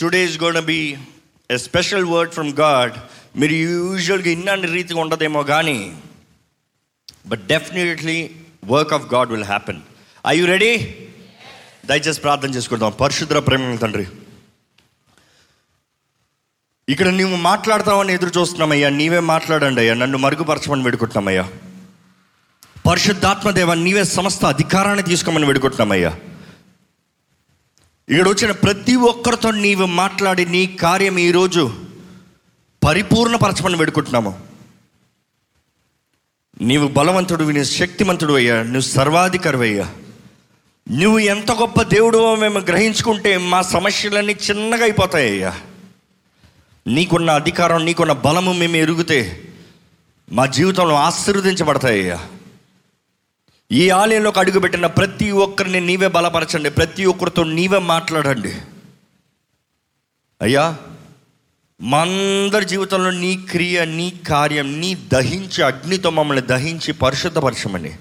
Today is gonna be a special word from God మీరు యూజువల్గా ఇన్నాన్ని రీతిగా ఉండదేమో కానీ but definitely work of God will happen I you ready దయచేసి ప్రార్థన చేసుకుందాం. పరిశుద్ర ప్రేమ తండ్రి ఇక్కడ నువ్వు మాట్లాడతావని ఎదురు చూస్తున్నామయ్యా నీవే మాట్లాడండి అయ్యా. నన్ను మరుగుపరచమని వేడుకుంటున్నామయ్యా పరిశుద్ధాత్మ దేవ నీవే సమస్త అధికారాన్ని తీసుకోమని వేడుకుంటున్నామయ్యా ఇక్కడ వచ్చిన ప్రతి ఒక్కరితో నీవు మాట్లాడి నీ కార్యం ఈరోజు పరిపూర్ణపరచమని వేడుకుంటున్నాము. నీవు బలవంతుడు నీ శక్తిమంతుడు అయ్యా. నువ్వు సర్వాధికారి అయ్యా. నువ్వు ఎంత గొప్ప దేవుడు మేము గ్రహించుకుంటే మా సమస్యలన్నీ చిన్నగా అయిపోతాయ్యా నీకున్న అధికారం నీకున్న బలము మేము ఎరుగుతే మా జీవితంలో ఆశీర్వదించబడతాయ్యా ఈ ఆలయంలోకి అడుగుపెట్టిన ప్రతి ఒక్కరిని నీవే బలపరచండి. ప్రతి ఒక్కరితో నీవే మాట్లాడండి. అయ్యా మా అందరి జీవితంలో నీ క్రియ నీ కార్యం నీ దహించి అగ్నితో మమ్మల్ని దహించి పరిశుద్ధపరచమని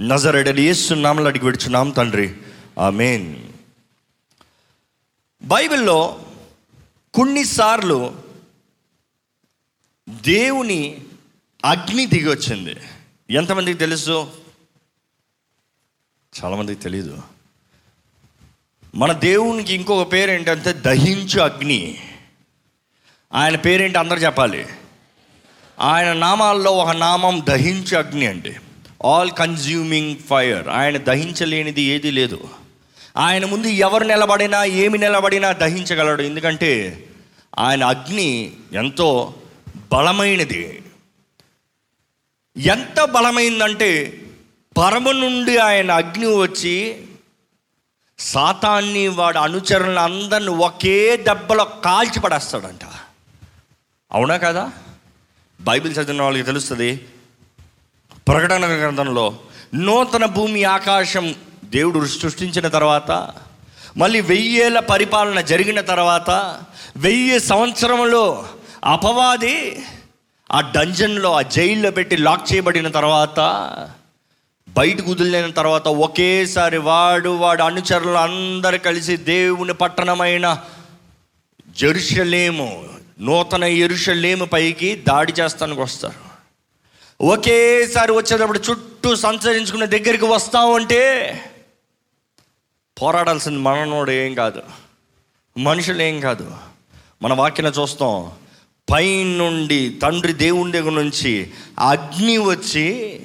నజరడని ఏస్తున్నామని అడిగి విడుచున్నాం తండ్రి. ఆమెన్. బైబిల్లో కొన్నిసార్లు దేవుని అగ్ని దిగి వచ్చింది. ఎంతమందికి తెలుసు? చాలామందికి తెలీదు. మన దేవునికి ఇంకొక పేరు ఏంటంటే దహించు అగ్ని. ఆయన పేరేంటి అందరు చెప్పాలి? ఆయన నామాల్లో ఒక నామం దహించు అగ్ని అండి. ఆల్ కన్జ్యూమింగ్ ఫైర్ ఆయన దహించలేనిది ఏది లేదు. ఆయన ముందు ఎవరు నిలబడినా ఏమి నిలబడినా దహించగలడు. ఎందుకంటే ఆయన అగ్ని ఎంతో బలమైనది. ఎంత బలమైందంటే పరమ నుండి ఆయన అగ్ని వచ్చి సాతాన్ని వాడు అనుచరులను అందరిని ఒకే దెబ్బలో కాల్చి పడేస్తాడంట. అవునా కదా? బైబిల్ చదివిన వాళ్ళకి తెలుస్తుంది ప్రకటన గ్రంథంలో నూతన భూమి ఆకాశం దేవుడు సృష్టించిన తర్వాత మళ్ళీ వెయ్యేళ్ళ పరిపాలన జరిగిన తర్వాత వెయ్యి సంవత్సరంలో అపవాది ఆ డంజన్లో ఆ జైల్లో పెట్టి లాక్ చేయబడిన తర్వాత బయటకు వదిలిన తర్వాత ఒకేసారి వాడు వాడు అనుచరులు అందరు కలిసి దేవుని పట్టణమైన జరుషలేము నూతన ఎరుషలేము పైకి దాడి చేస్తానికి వస్తారు. ఒకేసారి వచ్చేటప్పుడు చుట్టూ సంచరించుకునే దగ్గరికి వస్తామంటే పోరాడాల్సింది మననోడు ఏం కాదు మనుషులు ఏం కాదు. మన వాక్యన చూస్తాం పైనుండి తండ్రి దేవుని దగ్గర నుంచి అగ్ని వచ్చి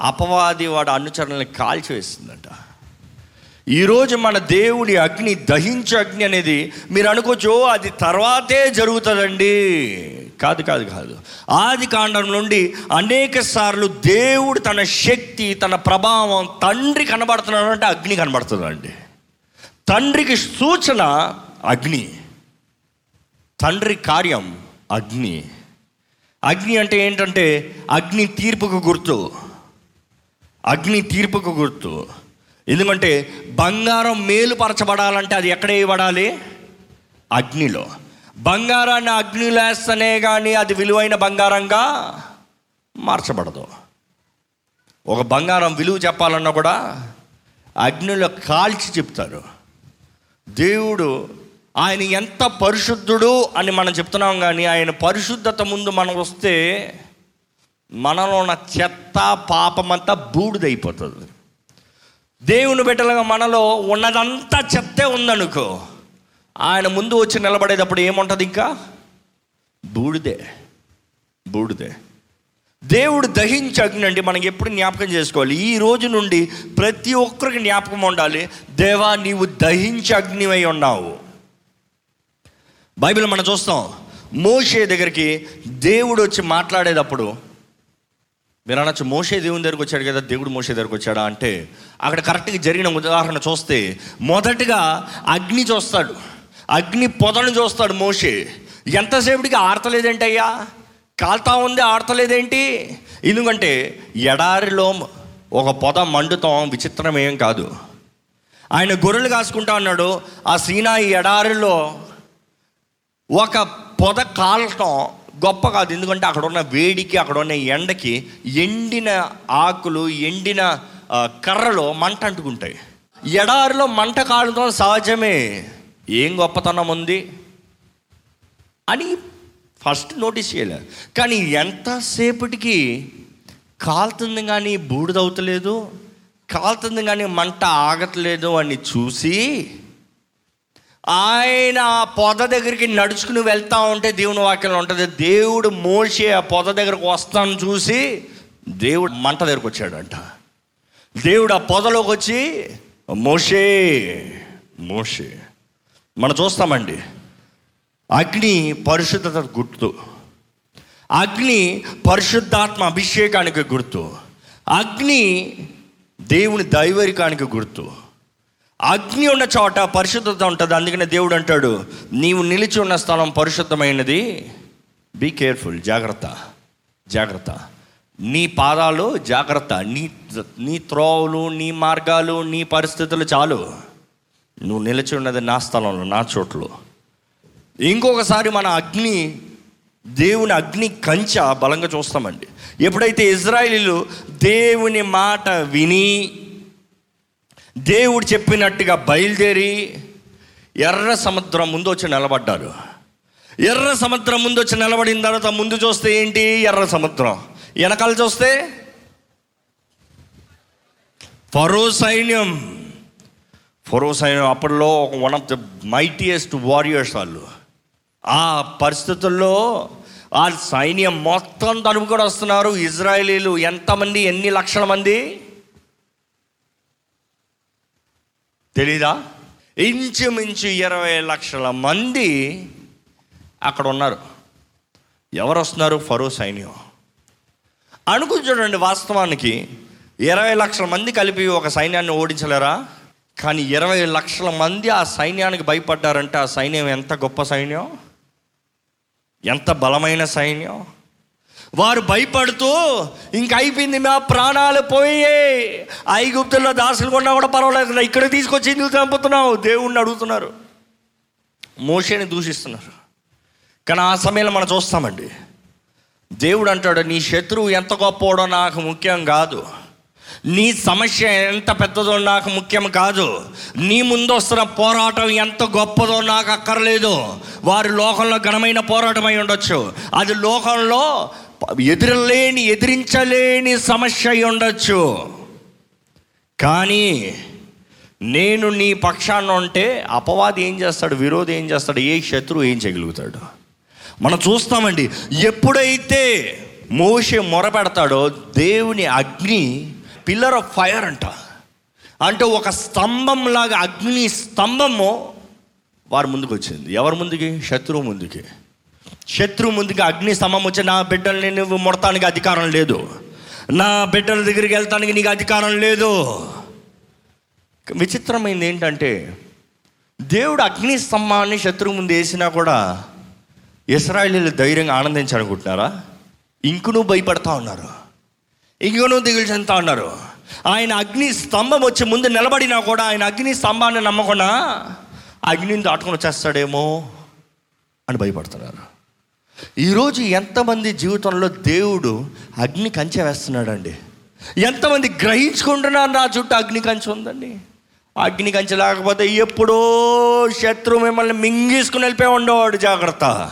అపవాది వాడు అనుచరణని కాల్చివేస్తుందంట ఈరోజు మన దేవుడి అగ్ని దహించే అగ్ని అనేది మీరు అనుకోవచ్చు అది తర్వాతే జరుగుతుందండి. కాదు కాదు కాదు. ఆది కాండం నుండి అనేక సార్లు దేవుడు తన శక్తి తన ప్రభావం తండ్రి కనబడుతున్నాడు అంటే అగ్ని కనబడుతుందండి. తండ్రికి సూచన అగ్ని. తండ్రి కార్యం అగ్ని. అగ్ని అంటే ఏంటంటే అగ్ని తీర్పుకు గుర్తు. అగ్ని తీర్పుకు గుర్తు. ఎందుకంటే బంగారం మేలుపరచబడాలంటే అది ఎక్కడ వేయబడాలి? అగ్నిలో. బంగారాన్ని అగ్నిలో వేస్తేనే కానీ అది విలువైన బంగారంగా మార్చబడదు. ఒక బంగారం విలువ చెప్పాలన్నా కూడా అగ్నిలో కాల్చి చెప్తారు. దేవుడు ఆయన ఎంత పరిశుద్ధుడు అని మనం చెప్తున్నాం కానీ ఆయన పరిశుద్ధత ముందు మనం వస్తే మనలో ఉన్న చెత్త పాపమంతా బూడిదైపోతుంది. దేవుని బిడ్డలుగా మనలో ఉన్నదంతా చెత్తే ఉందనుకో ఆయన ముందు వచ్చి నిలబడేటప్పుడు ఏముంటుంది ఇంకా? బూడిదే. బూడిదే. దేవుడు దహించి అగ్ని అండి మనకి ఎప్పుడు జ్ఞాపకం చేసుకోవాలి. ఈ రోజు నుండి ప్రతి ఒక్కరికి జ్ఞాపకం ఉండాలి దేవా నీవు దహించి అగ్నివై ఉన్నావు. బైబిల్ మనం చూస్తాం మోషే దగ్గరికి దేవుడు వచ్చి మాట్లాడేటప్పుడు మీరు అనొచ్చు మోసే దేవుని దగ్గరకు వచ్చాడు కదా దేవుడు మోసే దగ్గరికి వచ్చాడా అంటే అక్కడ కరెక్ట్గా జరిగిన ఉదాహరణ చూస్తే మొదటగా అగ్ని చూస్తాడు. అగ్ని పొదను చూస్తాడు మోసే ఎంతసేపటికి ఆడతలేదేంటి అయ్యా? కాల్తా ఉంది ఆడతలేదేంటి ఎందుకంటే ఎడారిలో ఒక పొద మండుతాం విచిత్రం ఏం కాదు. ఆయన గొర్రెలు కాసుకుంటా అన్నాడు ఆ సీనా ఎడారిలో ఒక పొద కాలటం గొప్ప కాదు. ఎందుకంటే అక్కడ ఉన్న వేడికి అక్కడ ఉన్న ఎండకి ఎండిన ఆకులు ఎండిన కర్రలో మంట అంటుకుంటాయి. ఎడారిలో మంట కాలటం సహజమే. ఏం గొప్పతనం ఉంది? అని ఫస్ట్ నోటీస్ చేయలే. కానీ ఎంతసేపటికి కాలుతుంది కానీ బూడిదవుతలేదు? కాలుతుంది కానీ మంట ఆగట్లేదు అని చూసి ఆయన ఆ పొద దగ్గరికి నడుచుకుని వెళ్తా ఉంటే దేవుని వాక్యంలో ఉంటుంది దేవుడు మోసే ఆ పొద దగ్గరకు వస్తాను చూసి దేవుడు మంట దగ్గరకు వచ్చాడంట. దేవుడు ఆ పొదలోకి వచ్చి మోషే మోషే. మనం చూస్తామండి అగ్ని పరిశుద్ధత గుర్తు. అగ్ని పరిశుద్ధాత్మ అభిషేకానికి గుర్తు. అగ్ని దేవుని దైవరికానికి గుర్తు. అగ్ని ఉన్న చోట పరిశుద్ధత ఉంటుంది. అందుకనే దేవుడు అంటాడు నీవు నిలిచి ఉన్న స్థలం పరిశుద్ధమైనది. బీ కేర్ఫుల్ జాగ్రత్త. జాగ్రత్త. నీ పాదాలు జాగ్రత్త. నీ నీ త్రోవలు నీ మార్గాలు నీ పరిస్థితులు చాలు. నువ్వు నిలిచి ఉన్నది నా స్థలంలో నా చోట్లో. ఇంకొకసారి మన అగ్ని దేవుని అగ్ని కంచ బలంగా చూస్తామండి. ఎప్పుడైతే ఇజ్రాయిలీలు దేవుని మాట విని దేవుడు చెప్పినట్టుగా బయలుదేరి ఎర్ర సముద్రం ముందు వచ్చి నిలబడ్డారు ఎర్ర సముద్రం ముందు వచ్చి నిలబడిన తర్వాత ముందు చూస్తే ఏంటి? ఎర్ర సముద్రం. వెనకాల చూస్తే ఫరో సైన్యం. ఫరో సైన్యం అప్పట్లో one of the mightiest warriors వాళ్ళు. ఆ పరిస్థితుల్లో ఆ సైన్యం మొత్తం తనుపు కూడా వస్తున్నారు. ఇజ్రాయేలీలు ఎంతమంది? ఎన్ని లక్షల మంది? తెలీదా? ఇంచుమించు ఇరవై లక్షల మంది అక్కడ ఉన్నారు. ఎవరు వస్తున్నారు ఫరో సైన్యం. అనుకుని చూడండి వాస్తవానికి ఇరవై లక్షల మంది కలిపి ఒక సైన్యాన్ని ఓడించలేరా? కానీ ఇరవై లక్షల మంది ఆ సైన్యానికి భయపడ్డారంటే ఆ సైన్యం ఎంత గొప్ప సైన్యం? ఎంత బలమైన సైన్యం? వారు భయపడుతూ ఇంక అయిపోయింది మా ప్రాణాలు పోయే. ఐగుప్తుల్లో దాసులు కొన్నా కూడా పర్వాలేదు. ఇక్కడ తీసుకొచ్చి ఎందుకు చంపుతున్నావు? దేవుణ్ణి అడుగుతున్నారు. మోషేని దూషిస్తున్నారు. కానీ ఆ సమయంలో మనం చూస్తామండి. దేవుడు అంటాడు నీ శత్రువు ఎంత గొప్పవాడో నాకు ముఖ్యం కాదు. నీ సమస్య ఎంత పెద్దదో నాకు ముఖ్యం కాదు. నీ ముందు వస్తున్న పోరాటం ఎంత గొప్పదో నాకు అక్కర్లేదు. వారి లోకంలో ఘనమైన పోరాటం అయి ఉండొచ్చు. అది లోకంలో ఎదురలేని ఎదిరించలేని సమస్య ఉండొచ్చు. కానీ నేను నీ పక్షాన ఉంటే అపవాది ఏం చేస్తాడు విరోధి ఏం చేస్తాడు ఏ శత్రువు ఏం చేయగలుగుతాడు? మనం చూస్తామండి ఎప్పుడైతే మోసే మొరపెడతాడో దేవుని అగ్ని పిల్లర్ ఆఫ్ ఫైర్ అంట. అంటే ఒక స్తంభం లాగా అగ్ని స్తంభము వారి ముందుకు వచ్చింది ఎవరి ముందుకి? శత్రువు ముందుకి. శత్రువు ముందుకి అగ్ని స్తంభం వచ్చి నా బిడ్డల్ని నువ్వు మొడతానికి అధికారం లేదు. నా బిడ్డల దగ్గరికి వెళ్తానికి నీకు అధికారం లేదు. విచిత్రమైంది ఏంటంటే దేవుడు అగ్ని స్తంభాన్ని శత్రువు ముందు వేసినా కూడా ఇస్రాయలీలు ధైర్యంగా ఆనందించాలనుకుంటున్నారా ఇంకును భయపడతా ఉన్నారు. ఇంకనూ దిగులు చెందుతా ఉన్నారు. ఆయన అగ్ని స్తంభం వచ్చి ముందు నిలబడినా కూడా ఆయన అగ్ని స్తంభాన్ని నమ్మకుండా అగ్నిని దాటుకొని వచ్చేస్తాడేమో అని భయపడుతున్నారు. ఈరోజు ఎంతమంది జీవితంలో దేవుడు అగ్ని కంచె వేస్తున్నాడండి? ఎంతమంది గ్రహించుకుంటున్నారు నా చుట్టూ అగ్ని కంచె ఉందండి? అగ్ని కంచె లేకపోతే ఎప్పుడో శత్రువు మిమ్మల్ని మింగేసుకుని వెళ్ళిపోయి ఉండేవాడు జాగ్రత్త.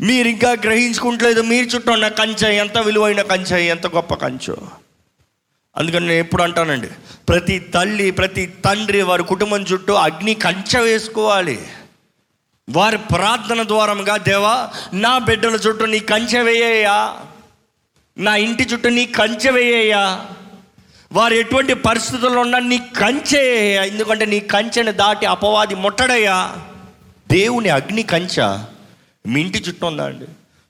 మీరు ఇంకా గ్రహించుకుంటలేదు మీరు చుట్టూ ఉన్న కంచె ఎంత విలువైన కంచె ఎంత గొప్ప కంచె? అందుకని నేను ఎప్పుడు అంటానండి ప్రతి తల్లి ప్రతి తండ్రి వారి కుటుంబం చుట్టూ అగ్ని కంచె వేసుకోవాలి. వారి ప్రార్థన ద్వారంగా దేవా నా బిడ్డల చుట్టూ నీ కంచె వేయ్యా? నా ఇంటి చుట్టూ నీ కంచె వేయ్యా? వారు ఎటువంటి పరిస్థితుల్లో ఉన్నా నీ కంచె ఎందుకంటే నీ కంచెని దాటి అపవాది ముట్టడయ్యా. దేవుని అగ్ని కంచె మీ ఇంటి చుట్టూ ఉందా అండి?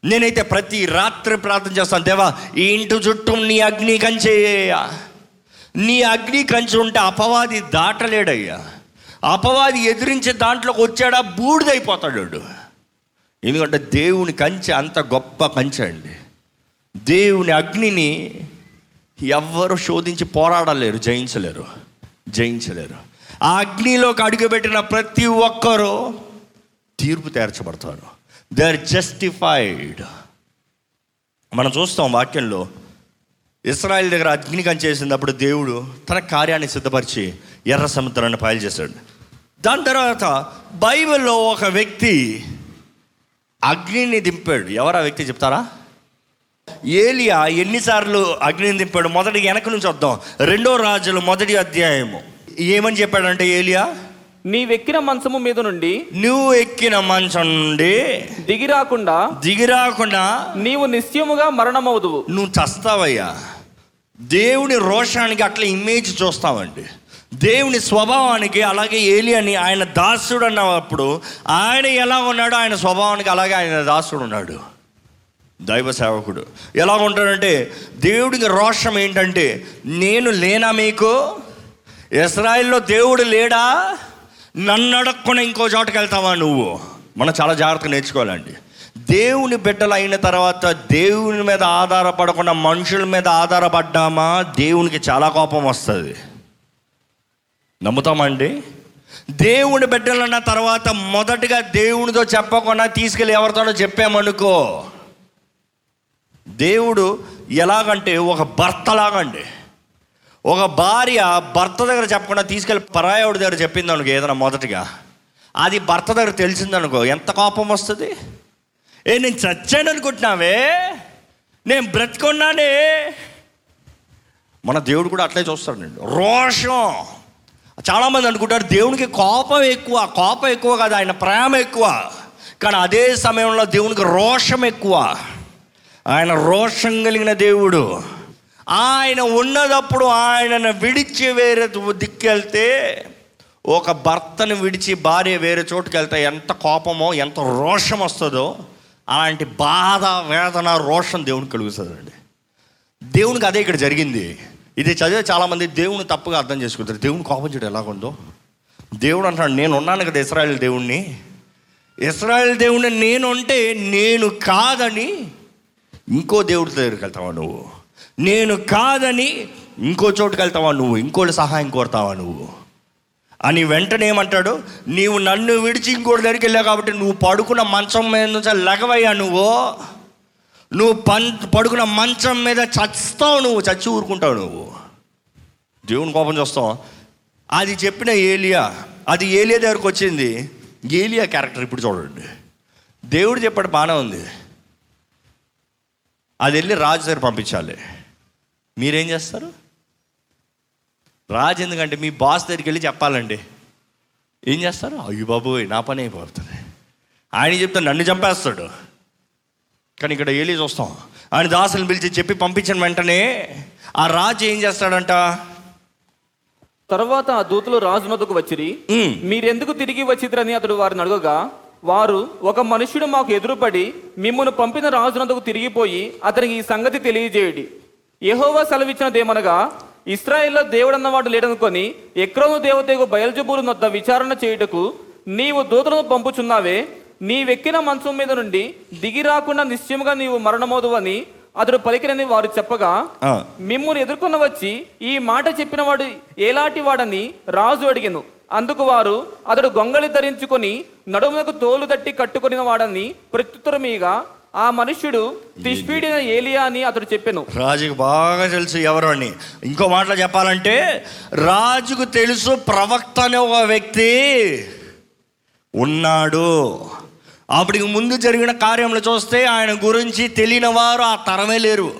నేనైతే ప్రతి రాత్రి ప్రార్థన చేస్తాను దేవా ఈ ఇంటి చుట్టూ నీ అగ్ని కంచెయ్యా నీ అగ్ని కంచె ఉంటే అపవాది దాటలేడయ్యా. అపవాది ఎదిరించే దాంట్లోకి వచ్చాడా? బూడిదైపోతాడు ఎందుకంటే దేవుని కంచె అంత గొప్ప కంచె అండి. దేవుని అగ్నిని ఎవ్వరు శోధించి పోరాడలేరు జయించలేరు జయించలేరు. ఆ అగ్నిలోకి అడుగుపెట్టిన ప్రతి ఒక్కరూ తీర్పు తీర్చబడతారు. దే ఆర్ జస్టిఫైడ్ మనం చూస్తాం వాక్యంలో ఇస్రాయల్ దగ్గర అగ్ని చేసినప్పుడు దేవుడు తన కార్యాన్ని సిద్ధపరిచి ఎర్ర సముద్రాన్ని పాయలు చేశాడు. దాని తర్వాత బైబిల్లో ఒక వ్యక్తి అగ్నిని దింపాడు. ఎవరు ఆ వ్యక్తి చెప్తారా? ఏలియా ఎన్నిసార్లు అగ్నిని దింపాడు? మొదటి వెనక నుంచి వద్దాం. రెండో రాజులు మొదటి అధ్యాయము. ఏమని చెప్పాడంటే ఏలియా? నీవెక్కిన మంచము మీద నుండి నువ్వు ఎక్కిన మంచం నుండి దిగి రాకుండా దిగిరాకుండా నీవు నిశ్చయముగా మరణమవుదువు. నువ్వు చస్తావయ్యా. దేవుని రోషానికి అట్లా ఇమేజ్ చూస్తామండి దేవుని స్వభావానికి అలాగే ఏలి అని ఆయన దాసుడు అన్నప్పుడు ఆయన ఎలా ఉన్నాడో ఆయన స్వభావానికి అలాగే ఆయన దాసుడు ఉన్నాడు. దైవ సేవకుడు. ఎలా ఉంటాడంటే దేవుడికి రోషం ఏంటంటే నేను లేనా మీకు? ఇస్రాయిల్లో దేవుడు లేడా? నన్ను ఇంకో చోటకి వెళ్తావా నువ్వు? మనం చాలా జాగ్రత్తగా నేర్చుకోవాలండి. దేవుని బిడ్డలు అయిన తర్వాత దేవుని మీద ఆధారపడకుండా మనుషుల మీద ఆధారపడ్డామా? దేవునికి చాలా కోపం వస్తుంది. నమ్ముతామండి? దేవుని బిడ్డలన్న తర్వాత మొదటగా దేవునితో చెప్పకుండా తీసుకెళ్ళి ఎవరితోనో చెప్పామనుకో దేవుడు ఎలాగంటే ఒక భర్తలాగండి ఒక భార్య భర్త దగ్గర చెప్పకుండా తీసుకెళ్ళి పరాయవుడి దగ్గర చెప్పింది అనుకో ఏదైనా మొదటిగా. అది భర్త దగ్గర తెలిసిందనుకో ఎంత కోపం వస్తుంది? ఏ నేను చచ్చాను అనుకుంటున్నావే? నేను బ్రతుకున్నానే? మన దేవుడు కూడా అట్లే చూస్తాడండి. రోషం. చాలామంది అనుకుంటారు దేవునికి కోపం ఎక్కువ కోపం ఎక్కువ కాదు ఆయన ప్రేమ ఎక్కువ. కానీ అదే సమయంలో దేవునికి రోషం ఎక్కువ. ఆయన రోషం కలిగిన దేవుడు. ఆయన ఉన్నదప్పుడు ఆయనను విడిచి వేరే దిక్కెళ్తే ఒక భర్తను విడిచి భార్య వేరే చోటుకి వెళ్తే ఎంత కోపమో ఎంత రోషం వస్తుందో అలాంటి బాధ వేదన రోషం దేవునికి కలుగుతుందండి. దేవునికి అదే ఇక్కడ జరిగింది. ఇది చదివే చాలామంది దేవుని తప్పుగా అర్థం చేసుకుంటారు. దేవుని కోపం చూడు ఎలాగుందో? దేవుడు అంటాడు నేను ఉన్నాను కదా ఇస్రాయల్ దేవుణ్ణి. ఇస్రాయల్ దేవుణ్ణి నేను అంటే నేను కాదని ఇంకో దేవుడి దగ్గరికి వెళ్తావా నువ్వు? నేను కాదని ఇంకో చోటుకి వెళ్తావా నువ్వు? ఇంకోటి సహాయం కోరుతావా నువ్వు? అని వెంటనే ఏమంటాడు నీవు నన్ను విడిచి ఇంకోటి దగ్గరికి వెళ్ళావు కాబట్టి నువ్వు పడుకున్న మంచం మీద నుంచి లెగవయ్యా నువ్వు. నువ్వు పం పడుకున్న మంచం మీద చస్తావు నువ్వు చచ్చి ఊరుకుంటావు నువ్వు. దేవుని కోపం చూస్తావు? అది చెప్పిన ఏలియా అది ఏలియా దగ్గరకు వచ్చింది. ఏలియా క్యారెక్టర్ ఇప్పుడు చూడండి. దేవుడు చెప్పాడు బాగానే ఉంది. అది వెళ్ళి రాజు దగ్గర పంపించాలి. మీరేం చేస్తారు? రాజు ఎందుకంటే మీ బాస్ దగ్గరికి వెళ్ళి చెప్పాలండి. ఏం చేస్తారు? అయ్యో బాబు నా పని అయిపోతుంది. ఆయన చెప్తే నన్ను చంపేస్తాడు. కానీ ఇక్కడ ఏలి చూస్తాం. ఆయన దాసులను పిలిచి చెప్పి పంపించిన వెంటనే ఆ రాజు ఏం చేస్తాడంట? తరువాత ఆ దూతలు రాజునొద్దకు వచ్చిరి "ఉమ్, మీరెందుకు తిరిగి వచ్చిద్రని అతడు వారిని అడగగా వారు ఒక మనుష్యుడు మాకు ఎదురుపడి మిమ్మల్ని పంపిన రాజునందుకు తిరిగిపోయి అతనికి ఈ సంగతి తెలియజేయడి. యెహోవా సెలవిచ్చినదేమనగా ఇస్రాయేల్లో దేవుడన్నవాడు లేడనుకొని ఎక్రోను దేవతకు బయల్జబూరు నొద్ద విచారణ చేయుటకు నీవు దూతలను పంపుచున్నావే నీవెక్కిన మంచం మీద నుండి దిగి రాకుండా నిశ్చయముగా నీవు మరణమోదు అని అతడు పలికినని వారు చెప్పగా ఆ, మిమ్మును ఎదుర్కొన్న వచ్చి ఈ మాట చెప్పిన వాడు ఏలాంటి వాడని రాజు అడిగెను. అందుకు వారు అతడు గొంగళి ధరించుకొని నడుమునకు తోలు తట్టి కట్టుకొనిన వాడని ప్రత్యుత్తరమీగా ఆ మనుష్యుడు తిష్పీడిన ఏలియా అని అతడు చెప్పెను. రాజుకు బాగా తెలుసు ఎవరు అని. ఇంకో మాటలో చెప్పాలంటే రాజుకు తెలుసు ప్రవక్త అనే ఒక వ్యక్తి ఉన్నాడు. అప్పటికి ముందు జరిగిన కార్యములు చూస్తే ఆయన గురించి తెలియని వారు ఆ తరమే లేరు.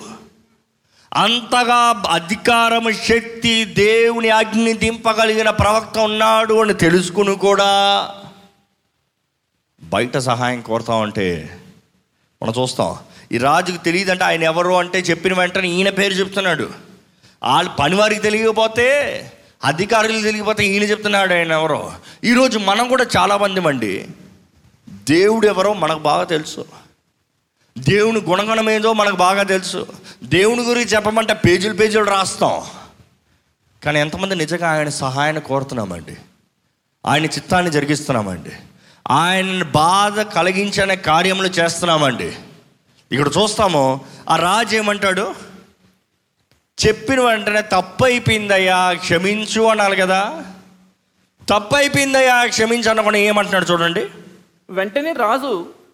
అంతగా అధికారము శక్తి దేవుని అగ్ని దింపగలిగిన ప్రవక్త ఉన్నాడు అని తెలుసుకుని కూడా బయట సహాయం కోరుతామంటే మనం చూస్తాం. ఈ రాజుకు తెలియదంటే ఆయన ఎవరు అంటే చెప్పిన వెంటనే ఈయన పేరు చెప్తున్నాడు. వాళ్ళ పనివారికి తెలియకపోతే అధికారులు తెలియకపోతే ఈయన చెప్తున్నాడు ఆయన ఎవరో. ఈరోజు మనం కూడా చాలామంది అండి దేవుడు ఎవరో మనకు బాగా తెలుసు. దేవుని గుణగణం ఏదో మనకు బాగా తెలుసు. దేవుని గురించి చెప్పమంటే పేజీలు పేజీలు రాస్తాం. కానీ ఎంతమంది నిజంగా ఆయన సహాయాన్ని కోరుతున్నామండి. ఆయన చిత్తాన్ని జరిగిస్తున్నామండి. ఆయన బాధ కలిగించనే కార్యములు చేస్తున్నామండి. ఇక్కడ చూస్తాము ఆ రాజు ఏమంటాడు? చెప్పిన వెంటనే తప్పు అయిపోయిందయ్యా క్షమించు అనాలి కదా. తప్పు అయిపోయిందయ్యా క్షమించు అనకుండా ఏమంటున్నాడు చూడండి. వెంటనే రాజు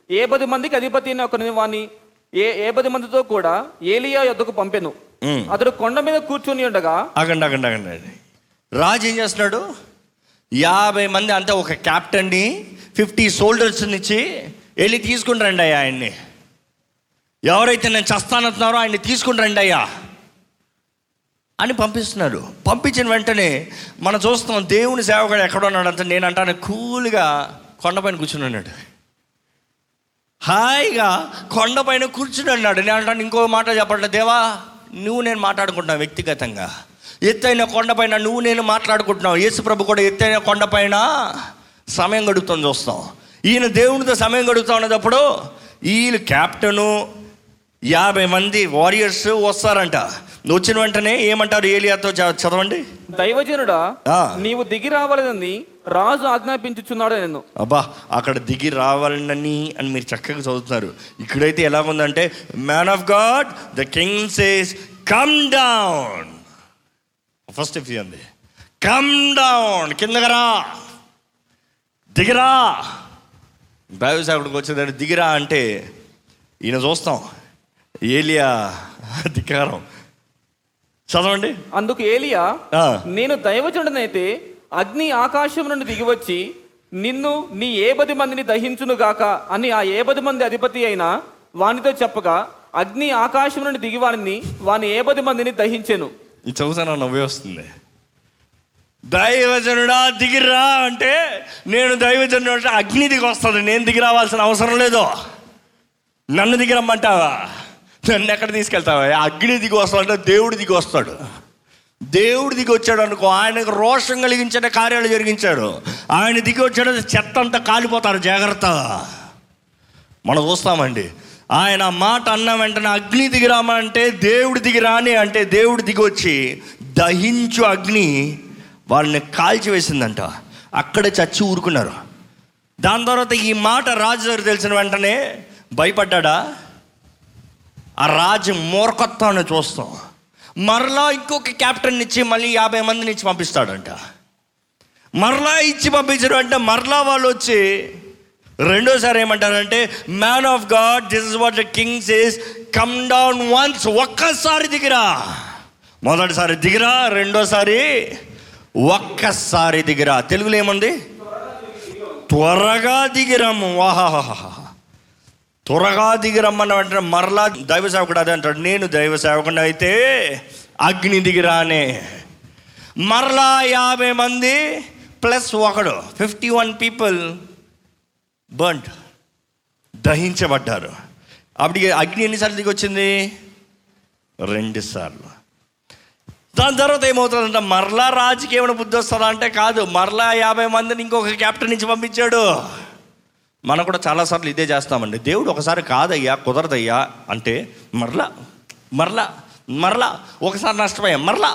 ఏ పది మందికి అధిపతి అయిన ఒకరిని వాని ఏ ఏ పది మందితో కూడా ఏలియా యొద్దకు పంపెను. అతడు కొండ మీద కూర్చొని ఉండగా అగండి అగండి అగండి రాజు ఏం చేస్తున్నాడు? యాభై మంది అంతా ఒక క్యాప్టెన్ని ఫిఫ్టీ సోల్డర్స్ని ఇచ్చి వెళ్ళి తీసుకుని రండి అయ్యా ఆయన్ని. ఎవరైతే నేను చస్తానంటున్నారో ఆయన్ని తీసుకుని రండి అయ్యా అని పంపిస్తున్నారు పంపించిన వెంటనే మనం చూస్తాం దేవుని సేవకుడు ఎక్కడ ఉన్నాడంటే నేను అంటాను కూల్గా కొండపైన కూర్చుని ఉన్నాడు హాయిగా కొండపైన కూర్చుని అన్నాడు. నేను అంటాను ఇంకో మాట చెప్పట్లే దేవా నువ్వు నేను మాట్లాడుకుంటున్నావు వ్యక్తిగతంగా. ఎత్తైన కొండపైన నువ్వు నేను మాట్లాడుకుంటున్నావు. యేసుప్రభు కూడా ఎత్తైన కొండపైన సమయం గడుపుతుంది చూస్తాం. ఈయన దేవునితో సమయం గడుపుతా ఉన్నప్పుడు వీళ్ళు క్యాప్టెను యాభై మంది వారియర్స్ వస్తారంట. వచ్చిన వెంటనే ఏమంటారు ఏలియాతో చదవండి? దైవజనుడా. నీవు దిగి రావాలని రాజు ఆజ్ఞాపించుచున్నాడు నేను. అబ్బా అక్కడ దిగి రావాలని అని మీరు చక్కగా చదువుతున్నారు. ఇక్కడైతే ఎలా ఉందంటే man of God the king says come down first if ఉంది కమ్ డౌన్ కిందకి రా. దిగిరా దైవసేవకుడికి వచ్చేదాన్ని దిగిరా అంటే ఈయన చూస్తాం. ఏలియా ధిక్కారం. చదవండి. అందుకు ఏలియా. నేను దైవజనుడనైతే అగ్ని ఆకాశం నుండి దిగివచ్చి నిన్ను నీ ఏ పది మందిని దహించును గాక అని ఆ ఏ పది మంది అధిపతి అయిన వానితో చెప్పగా అగ్ని ఆకాశం నుండి దిగి వారిని వాని ఏ పది మందిని దహించెను. ఇది చదువుతాను నవ్వే వస్తుంది. దైవజనుడా దిగిరా అంటే నేను దైవజనుడు అంటే అగ్ని దిగి వస్తుంది. నేను దిగి రావాల్సిన అవసరం లేదు. నన్ను దిగి రమ్మంటావా నన్ను ఎక్కడ తీసుకెళ్తావా? అగ్ని దిగి వస్తాడంటే దేవుడు దిగి వస్తాడు. దేవుడు దిగి వచ్చాడు అనుకో ఆయనకు రోషం కలిగించిన కార్యాలు జరిగించాడు. ఆయన దిగి వచ్చాడు చెత్త అంతా కాలిపోతారు జాగ్రత్త. మనం చూస్తామండి. ఆయన మాట అన్న వెంటనే అగ్ని దిగిరామా అంటే దేవుడు దిగిరాని అంటే దేవుడు దిగి వచ్చి దహించు అగ్ని వాళ్ళని కాల్చివేసిందంట అక్కడే చచ్చి ఊరుకున్నారు. దాని తర్వాత ఈ మాట రాజు గారు తెలిసిన వెంటనే భయపడ్డా ఆ రాజు మూర్ఖత్వాన్ని చూస్తాం. మరలా ఇంకొక క్యాప్టెన్ ఇచ్చి మళ్ళీ యాభై మందిని ఇచ్చి పంపిస్తాడంట. మరలా ఇచ్చి పంపించడం అంటే మరలా వాళ్ళు వచ్చి రెండోసారి ఏమంటారంటే man of God this is what the king's is come down once ఒక్కసారి దిగిరా. మొదటిసారి దిగిరా రెండోసారి ఒక్కసారి దిగిరా. తెలుగులో ఏముంది? త్వరగా దిగిరాము. వాహాహా త్వరగా దిగిరమ్మన్న వెంటనే మరలా దైవ సేవకుడు అదే అంటాడు నేను దైవ సేవకుడు అయితే అగ్ని దిగిరానే మరలా యాభై మంది ప్లస్ ఒకడు ఫిఫ్టీ వన్ పీపుల్ బర్ంట్ దహించబడ్డారు. అప్పటికి అగ్ని ఎన్నిసార్లు దిగి వచ్చింది? రెండు సార్లు. దాని తర్వాత ఏమవుతుందంటే మరలా రాజుకి ఏమైనా బుద్ధి వస్తుందా అంటే కాదు మరలా యాభై మందిని ఇంకొక క్యాప్టెన్ నుంచి పంపించాడు. మనం కూడా చాలాసార్లు ఇదే చేస్తామండి. దేవుడు ఒకసారి కాదయ్యా కుదరదయ్యా అంటే మరలా మరలా మరలా ఒకసారి నష్టపోయా మరలా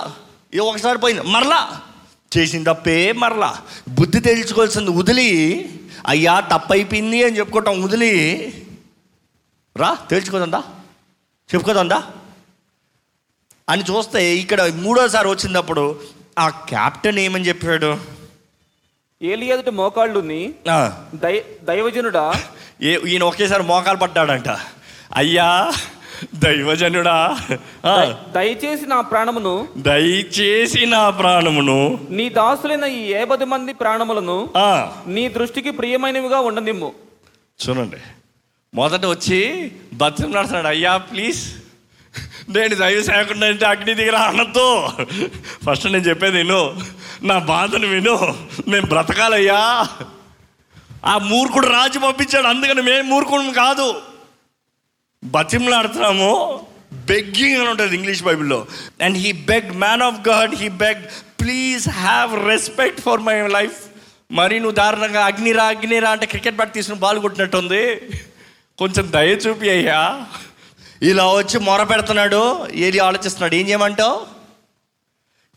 ఇది ఒకసారి పోయింది మరలా చేసిన తప్పే మరలా. బుద్ధి తెలుసుకోవాల్సింది వదిలి అయ్యా తప్పైపోయింది అని చెప్పుకోవటం వదిలి. రా తెలుసుకోదందా చెప్పుకోదందా? అని చూస్తే ఇక్కడ మూడోసారి వచ్చినప్పుడు ఆ క్యాప్టెన్ ఏమని చెప్పాడు? ఏలి ఎదుట మోకాళ్ళుని ఆ, దై దైవజనుడా? ఏ ఈయన ఒకేసారి మోకాలు పడ్డాడంట అయ్యా దైవజనుడా. దయచేసి నా ప్రాణమును దయచేసి నా ప్రాణమును నీ దాసులైన ఈ ఏ పది మంది ప్రాణములను నీ దృష్టికి ప్రియమైనవిగా ఉండనిమ్ము. చూడండి. మొదట వచ్చి బతుకు నడుస్తున్నాడు. అయ్యా ప్లీజ్. నేను దైవ సేవకుండా అంటే అగ్ని దిగరా అనొద్దు ఫస్ట్ నేను చెప్పేది విను. నా బాధను విను. మేము బ్రతకాలయ్యా. ఆ మూర్ఖుడు రాజు పంపించాడు. అందుకని మేము మూర్ఖుడు కాదు. బతిమలాడుతున్నాము. బెగ్గింగ్ అని ఉంటుంది ఇంగ్లీష్ బైబిల్లో. And he beg man of God he beg please have respect for my life మరి నువ్వు దారుణంగా అగ్నిరా అగ్నిరా అంటే క్రికెట్ బ్యాట్ తీసుకుని బాల్ కొట్టినట్టుంది. కొంచెం దయ చూపి అయ్యా. ఇలా వచ్చి మొర పెడుతున్నాడు. ఏది ఆలోచిస్తున్నాడు? ఏం చేయమంటావు?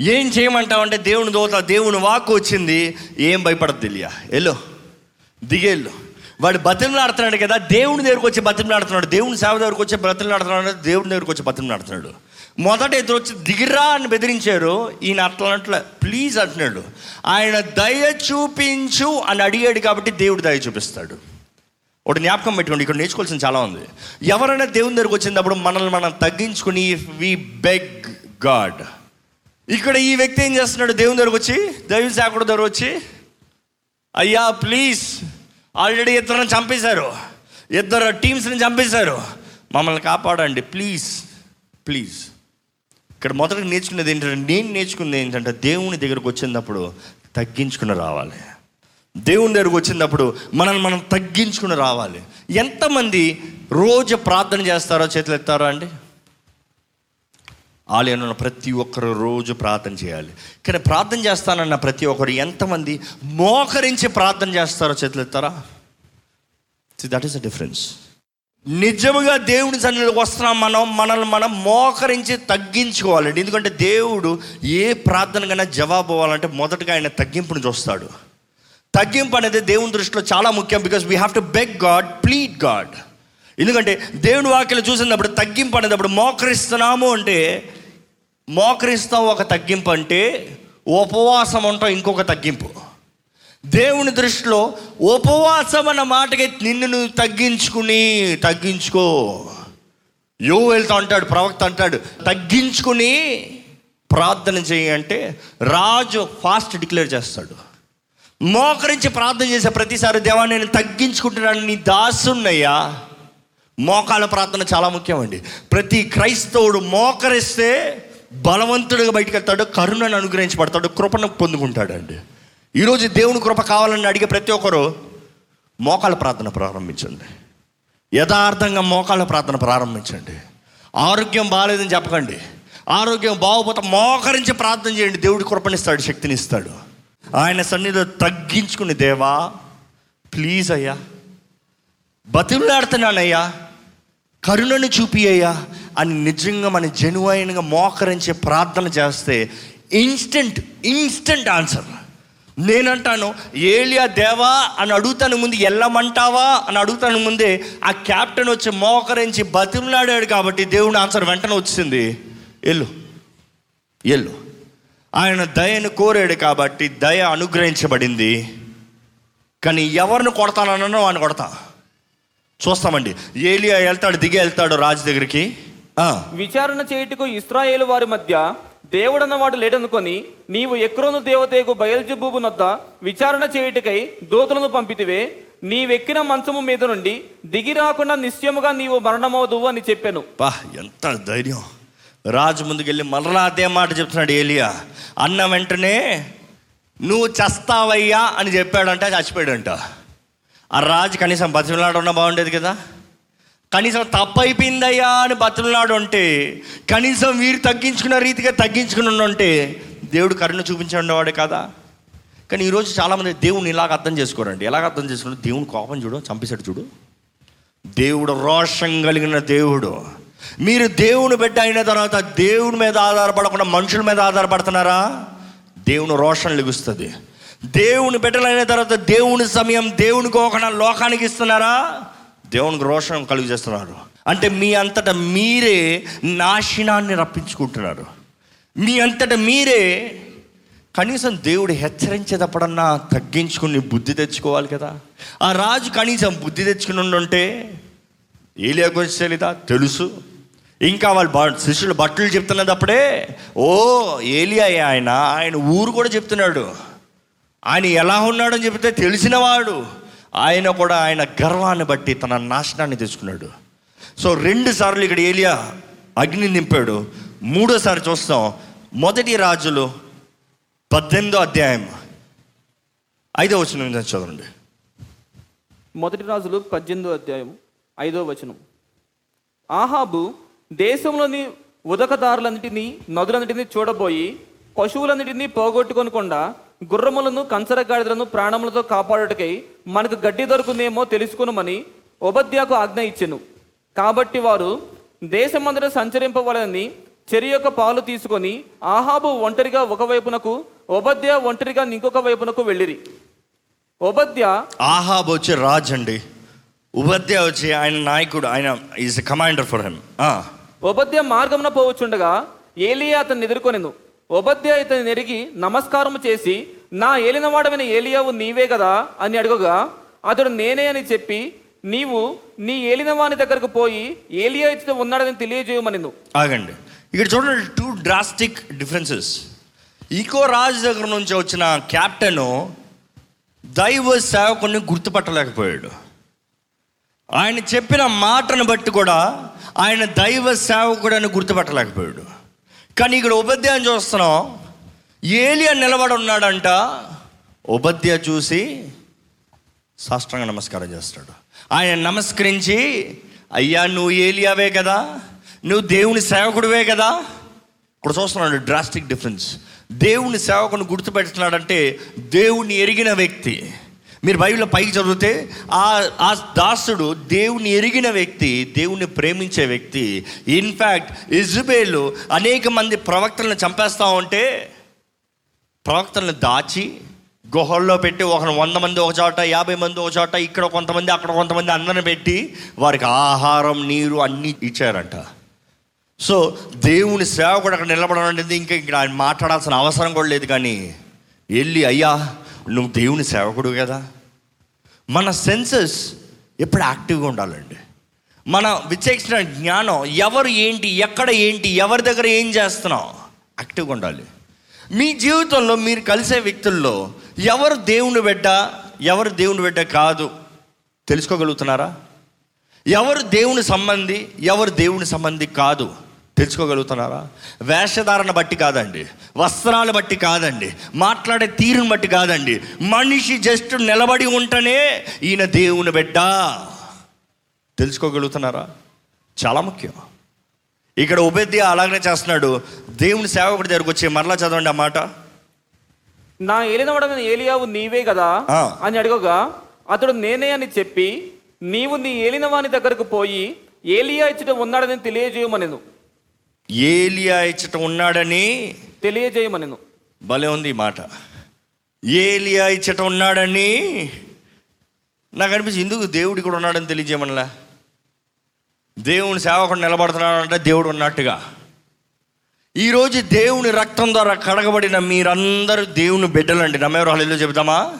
ఏం చేయమంటావు అంటే దేవుని దోత దేవుని వాక్కు వచ్చింది ఏం భయపడద్దు తెలియ ఎల్లు దిగేళ్ళు. వాడు బతిమలాడుతున్నాడు కదా దేవుని దగ్గరకు వచ్చి బతిమలాడుతున్నాడు. దేవుని సేవ దగ్గరకు వచ్చి బతిమలాడుతున్నాడు దేవుని దగ్గరకు వచ్చి బతిమలాడుతున్నాడు. మొదట ఇద్దరు వచ్చి దిగిరా అని బెదిరించారు. ఈయన అట్లా అట్లా ప్లీజ్ అంటున్నాడు. ఆయన దయ చూపించు అని అడిగాడు కాబట్టి దేవుడు దయ చూపిస్తాడు. ఒకటి జ్ఞాపకం పెట్టుకోండి ఇక్కడ నేర్చుకోవాల్సిన చాలా ఉంది. ఎవరైనా దేవుని దగ్గరకు వచ్చినప్పుడు మనల్ని మనం తగ్గించుకుని వి బెగ్ గాడ్ ఇక్కడ ఈ వ్యక్తి ఏం చేస్తున్నాడు? దేవుని దగ్గరకు వచ్చి దైవ శాఖడు దగ్గర వచ్చి అయ్యా ప్లీజ్ ఆల్రెడీ ఇద్దరిని చంపేశారు. ఇద్దరు టీమ్స్ని చంపేశారు. మమ్మల్ని కాపాడండి. ప్లీజ్ ప్లీజ్ ఇక్కడ మొదట నేర్చుకునేది ఏంటంటే నేను నేర్చుకున్నది ఏంటంటే దేవుని దగ్గరకు వచ్చినప్పుడు తగ్గించుకుని రావాలి. దేవుని దగ్గరకు వచ్చినప్పుడు మనల్ని మనం తగ్గించుకుని రావాలి. ఎంతమంది రోజు ప్రార్థన చేస్తారో చేతులు ఎత్తారో అండి? ఆలయంలో ఉన్న ప్రతి ఒక్కరు రోజు ప్రార్థన చేయాలి. కానీ ప్రార్థన చేస్తానన్న ప్రతి ఒక్కరు ఎంతమంది మోకరించి ప్రార్థన చేస్తారో చేతులు ఎత్తారా? దట్ ఈస్ అ డిఫరెన్స్ నిజముగా దేవుని సన్నిధికి వస్తున్నాం మనం మనల్ని మనం మోకరించి తగ్గించుకోవాలండి ఎందుకంటే దేవుడు ఏ ప్రార్థన కన్నా జవాబు అవ్వాలంటే మొదటగా ఆయన తగ్గింపును చూస్తాడు. తగ్గింపు అనేది దేవుని దృష్టిలో చాలా ముఖ్యం because we have to beg God plead God ఎందుకంటే దేవుని వాక్యలు చూసినప్పుడు తగ్గింపు అనేటప్పుడు మోకరిస్తున్నాము అంటే మోకరిస్తాం ఒక తగ్గింపు అంటే ఉపవాసం ఉంటాం ఇంకొక తగ్గింపు. దేవుని దృష్టిలో ఉపవాసం అన్న మాటకి నిన్ను నువ్వు తగ్గించుకుని తగ్గించుకో. యో వెళ్తా అంటాడు ప్రవక్త అంటాడు తగ్గించుకుని ప్రార్థన చేయి అంటే రాజు ఫాస్ట్ డిక్లేర్ చేస్తాడు. మోకరించి ప్రార్థన చేసే ప్రతిసారి దేవా నేను తగ్గించుకుంటున్నాను నీ దాసున్నయ్యా. మోకాల ప్రార్థన చాలా ముఖ్యమండి. ప్రతి క్రైస్తవుడు మోకరిస్తే బలవంతుడిగా బయటకు వెళ్తాడు కరుణను అనుగ్రహించబడతాడు కృపను పొందుకుంటాడండి. ఈరోజు దేవుని కృప కావాలని అడిగే ప్రతి ఒక్కరు మోకాల ప్రార్థన ప్రారంభించండి. యథార్థంగా మోకాళ్ళ ప్రార్థన ప్రారంభించండి. ఆరోగ్యం బాగాలేదని చెప్పకండి. ఆరోగ్యం బాగోపోతే మోకరించి ప్రార్థన చేయండి. దేవుడి కృపనిస్తాడు శక్తినిస్తాడు. ఆయన సన్నిధిలో తగ్గించుకుని దేవా ప్లీజ్ అయ్యా బతిలాడుతున్నానయ్యా కరుణను చూపి అయ్యా అని నిజంగా మన జెన్యున్గా మోకరించే ప్రార్థన చేస్తే ఇన్స్టెంట్ ఇన్స్టెంట్ ఆన్సర్ నేనంటాను ఏలియా దేవా అని అడుగుతాను ముందు వెళ్ళమంటావా అని అడుగుతాను ముందే ఆ క్యాప్టెన్ వచ్చి మోకరించి బతిమలాడాడు కాబట్టి దేవుని ఆన్సర్ వెంటనే వచ్చింది. ఎల్లు ఎల్లు ఆయన దయను కోరాడు కాబట్టి దయ అనుగ్రహించబడింది. కానీ ఎవరిని కొడతానన్నానో వాడిని కొడతా. చూస్తామండి. ఏలియా వెళ్తాడు దిగి వెళ్తాడు రాజు దగ్గరికి. విచారణ చేయుటకు ఇస్రాయేలు వారి మధ్య దేవుడన్నవాడు లేడనుకొని నీవు ఎక్రోను దేవతకు బయల్జబూబు నొద్ద విచారణ చేయుటకై దూతలను పంపితివే. నీవెక్కిన మంచము మీద నుండి దిగి రాకుండా నిశ్చయముగా నీవు మరణమవుదువు అని చెప్పాను. పా ఎంత ధైర్యం. రాజు ముందుకెళ్ళి మరలా అదే మాట చెప్తున్నాడు ఏలియా. అన్న వెంటనే నువ్వు చస్తావయ్యా అని చెప్పాడంట చచ్చిపోయాడంట. ఆ రాజు కనీసం బతిమలాడు ఉన్న బాగుండేది కదా. కనీసం తప్పైపోయిందయ్యా అని బతులున్నాడు ఉంటే కనీసం వీరు తగ్గించుకున్న రీతిగా తగ్గించుకుని ఉంటే దేవుడు కరుణ చూపించేవాడే కదా. కానీ ఈరోజు చాలామంది దేవుని ఇలాగ అర్థం చేసుకోరండి. ఎలాగ అర్థం చేసుకున్నారు దేవుని కోపం చూడు చంపేశాడు చూడు. దేవుడు రోషం కలిగిన దేవుడు. మీరు దేవుని బిడ్డ అయిన తర్వాత దేవుని మీద ఆధారపడకుండా మనుషుల మీద ఆధారపడుతున్నారా? దేవుని రోషం లెగుస్తుంది. దేవుని బిడ్డలైన తర్వాత దేవుని సమయం దేవుని ఒక లోకానికి ఇస్తున్నారా? దేవునికి రోషం కలుగు చేస్తున్నారు అంటే మీ అంతటా మీరే నాశనాన్ని రప్పించుకుంటున్నారు. మీ అంతటా మీరే కనీసం దేవుడు హెచ్చరించేటప్పుడన్నా తగ్గించుకుని బుద్ధి తెచ్చుకోవాలి కదా. ఆ రాజు కనీసం బుద్ధి తెచ్చుకుని ఉండుంటే ఏలియా గురించి తెలీదా? తెలుసు. ఇంకా వాళ్ళు శిష్యులు బట్టలు చెప్తున్నదప్పుడే ఓ ఏలియా ఆయన ఆయన ఊరు కూడా చెప్తున్నాడు. ఆయన ఎలా ఉన్నాడని చెప్తే తెలిసినవాడు ఆయన కూడా ఆయన గర్వాన్ని బట్టి తన నాశనాన్ని తెచ్చుకున్నాడు. సో రెండు సార్లు ఇక్కడ ఏలియా అగ్ని నింపాడు. మూడోసారి చూస్తాం. మొదటి రాజులు పద్దెనిమిదో అధ్యాయం ఐదో వచనం చదవండి. మొదటి రాజులు పద్దెనిమిదో అధ్యాయం ఐదో వచనం. ఆహాబు దేశంలోని ఉదకదారులన్నిటినీ నదులన్నిటినీ చూడబోయి పశువులన్నిటినీ పోగొట్టుకొనకుండా గుర్రములను కంచరగాడిదలను ప్రాణములతో కాపాడుటకై మనకు గడ్డి దొరుకునేమో తెలుసుకునమని ఉపద్యాకు ఆజ్ఞ ఇచ్చెను. కాబట్టి వారు దేశమంతటా సంచరింపవలనని చెరి యొక్క పాలు తీసుకొని ఆహాబు ఒంటరిగా ఒక వైపునకు ఉపద్య ఒంటరిగా ఇంకొక వైపునకు వెళ్ళిరి. ఉపద్య ఆహాబ్ వచ్చి రాజు అండి ఉపాధ్యాయ వచ్చి ఆయన నాయకుడు ఆయన ఈజ్ కమాండర్ ఫర్ హెమ్ ఉపద్య మార్గమున పోవచ్చుండగా ఏలియా అతన్ని ఎదుర్కొనెను. ఉపద్య ఇతని నమస్కారం చేసి నా ఏలినవాడమైన ఏలియావు నీవే కదా అని అడుగగా అతడు నేనే అని చెప్పి నీవు నీ ఏలినవాని దగ్గరకు పోయి ఏలియా ఇతడు ఉన్నాడని తెలియజేయమని ఆగండి. ఇక్కడ చూడండి టూ డ్రాస్టిక్ డిఫరెన్సెస్ ఈకో రాజు దగ్గర నుంచి వచ్చిన క్యాప్టెన్ దైవ సేవకుని గుర్తుపట్టలేకపోయాడు. ఆయన చెప్పిన మాటను బట్టి కూడా ఆయన దైవ సేవకుడని గుర్తుపట్టలేకపోయాడు. కానీ ఇక్కడ ఉపాధ్యాయం చూస్తున్నాం. ఏలియా నిలబడి ఉన్నాడంట ఉపాధ్యాయ చూసి సాష్టాంగ నమస్కారం చేస్తాడు. ఆయన నమస్కరించి అయ్యా నువ్వు ఏలియావే కదా? నువ్వు దేవుని సేవకుడివే కదా? ఇక్కడ చూస్తున్నాడు డ్రాస్టిక్ డిఫరెన్స్ దేవుని సేవకుని గుర్తుపెడుతున్నాడంటే దేవుని ఎరిగిన వ్యక్తి. మీరు బైబిల్లో పైకి చదివితే ఆ ఆ దాసుడు దేవుని ఎరిగిన వ్యక్తి దేవుని ప్రేమించే వ్యక్తి ఇన్ఫ్యాక్ట్ ఇజ్బేలు అనేక మంది ప్రవక్తలను చంపేస్తా ఉంటే ప్రవక్తలను దాచి గుహల్లో పెట్టి ఒక వంద మంది ఒక చోట యాభై మంది ఒక చోట ఇక్కడ కొంతమంది అక్కడ కొంతమంది అందరిని పెట్టి వారికి ఆహారం నీరు అన్నీ ఇచ్చారంట. సో దేవుని సేవకుడు అక్కడ నిలబడడం అనేది ఇంకా ఇక్కడ ఆయన మాట్లాడాల్సిన అవసరం కూడా లేదు కానీ వెళ్ళి అయ్యా నువ్వు దేవుని సేవకుడు కదా. మన సెన్సెస్ ఎప్పుడు యాక్టివ్గా ఉండాలండి. మన విచక్షణ జ్ఞానం ఎవరు ఏంటి ఎక్కడ ఏంటి ఎవరి దగ్గర ఏం చేస్తున్నాం యాక్టివ్గా ఉండాలి. మీ జీవితంలో మీరు కలిసే వ్యక్తుల్లో ఎవరు దేవుని బిడ్డ ఎవరు దేవుని బిడ్డ కాదు తెలుసుకోగలుగుతున్నారా? ఎవరు దేవుని సంబంధి ఎవరు దేవుని సంబంధి కాదు? తెలుసుకోగలుగుతున్నారా వేషధారణ బట్టి కాదండి వస్త్రాలు బట్టి కాదండి మాట్లాడే తీరుని బట్టి కాదండి మనిషి జస్ట్ నిలబడి ఉంటేనే ఈయన దేవుని బిడ్డ. తెలుసుకోగలుగుతున్నారా? చాలా ముఖ్యం. ఇక్కడ ఉపేద్య అలాగనే చేస్తున్నాడు దేవుని సేవకుడి దగ్గరకు వచ్చి మరలా చదవండి ఆ మాట. నా ఏలినవాడని ఏలియావు నీవే కదా. అని అడగగా అతడు నేనే అని చెప్పి నీవు నీ ఏలిన వాని దగ్గరకు పోయి ఏలియా ఇచ్చట ఉన్నాడని తెలియజేయమనెను. ఏలియా ఇచ్చట ఉన్నాడని తెలియజేయమనెను. భలే ఉంది ఈ మాట. ఏలియా ఇచ్చట ఉన్నాడని నాకు అనిపించి ఎందుకు దేవుడి కూడా ఉన్నాడని తెలియజేయమనలా? దేవుని సేవకుడు నిలబడుతున్నాడంటే దేవుడు ఉన్నట్టుగా. ఈరోజు దేవుని రక్తం ద్వారా కడగబడిన మీరందరూ దేవుని బిడ్డలండి. నమ్మేవారు వాళ్ళు చెబుతామా?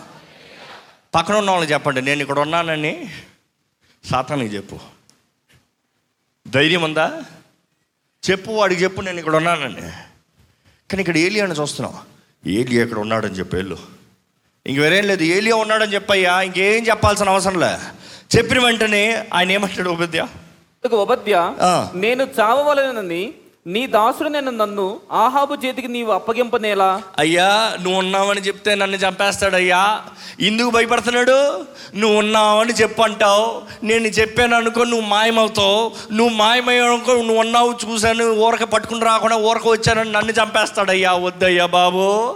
పక్కన ఉన్న వాళ్ళకి చెప్పండి. నేను ఇక్కడ ఉన్నానని సాతానికి చెప్పు. ధైర్యం ఉందా? చెప్పు వాడికి చెప్పు నేను ఇక్కడ ఉన్నానని కానీ ఇక్కడ ఏలియాని చూస్తున్నాం. ఏలియా ఇక్కడ ఉన్నాడని చెప్పి వెళ్ళు. ఇంక వేరేం లేదు ఏలియా ఉన్నాడని చెప్పయ్యా ఇంకేం చెప్పాల్సిన అవసరం లే. చెప్పిన వెంటనే ఆయన ఏమంటాడు ఉపద్య ఆ. నేను చావవలనని నీ దాసుడు నేను నన్ను ఆహాబు చేతికి నీవు అప్పగింపనేలా? అయ్యా నువ్వు ఉన్నావని చెప్తే నన్ను చంపేస్తాడయ్యా. ఎందుకు భయపడుతున్నాడు? నువ్వు ఉన్నావని చెప్పంటావు. నేను చెప్పాను అనుకో నువ్వు మాయమవుతావు. నువ్వు మాయమయ్యనుకో నువ్వు ఉన్నావు చూశాను ఊరక పట్టుకుని రాకుండా ఊరక వచ్చానని నన్ను చంపేస్తాడయ్యా. వద్దయ్యా బాబు.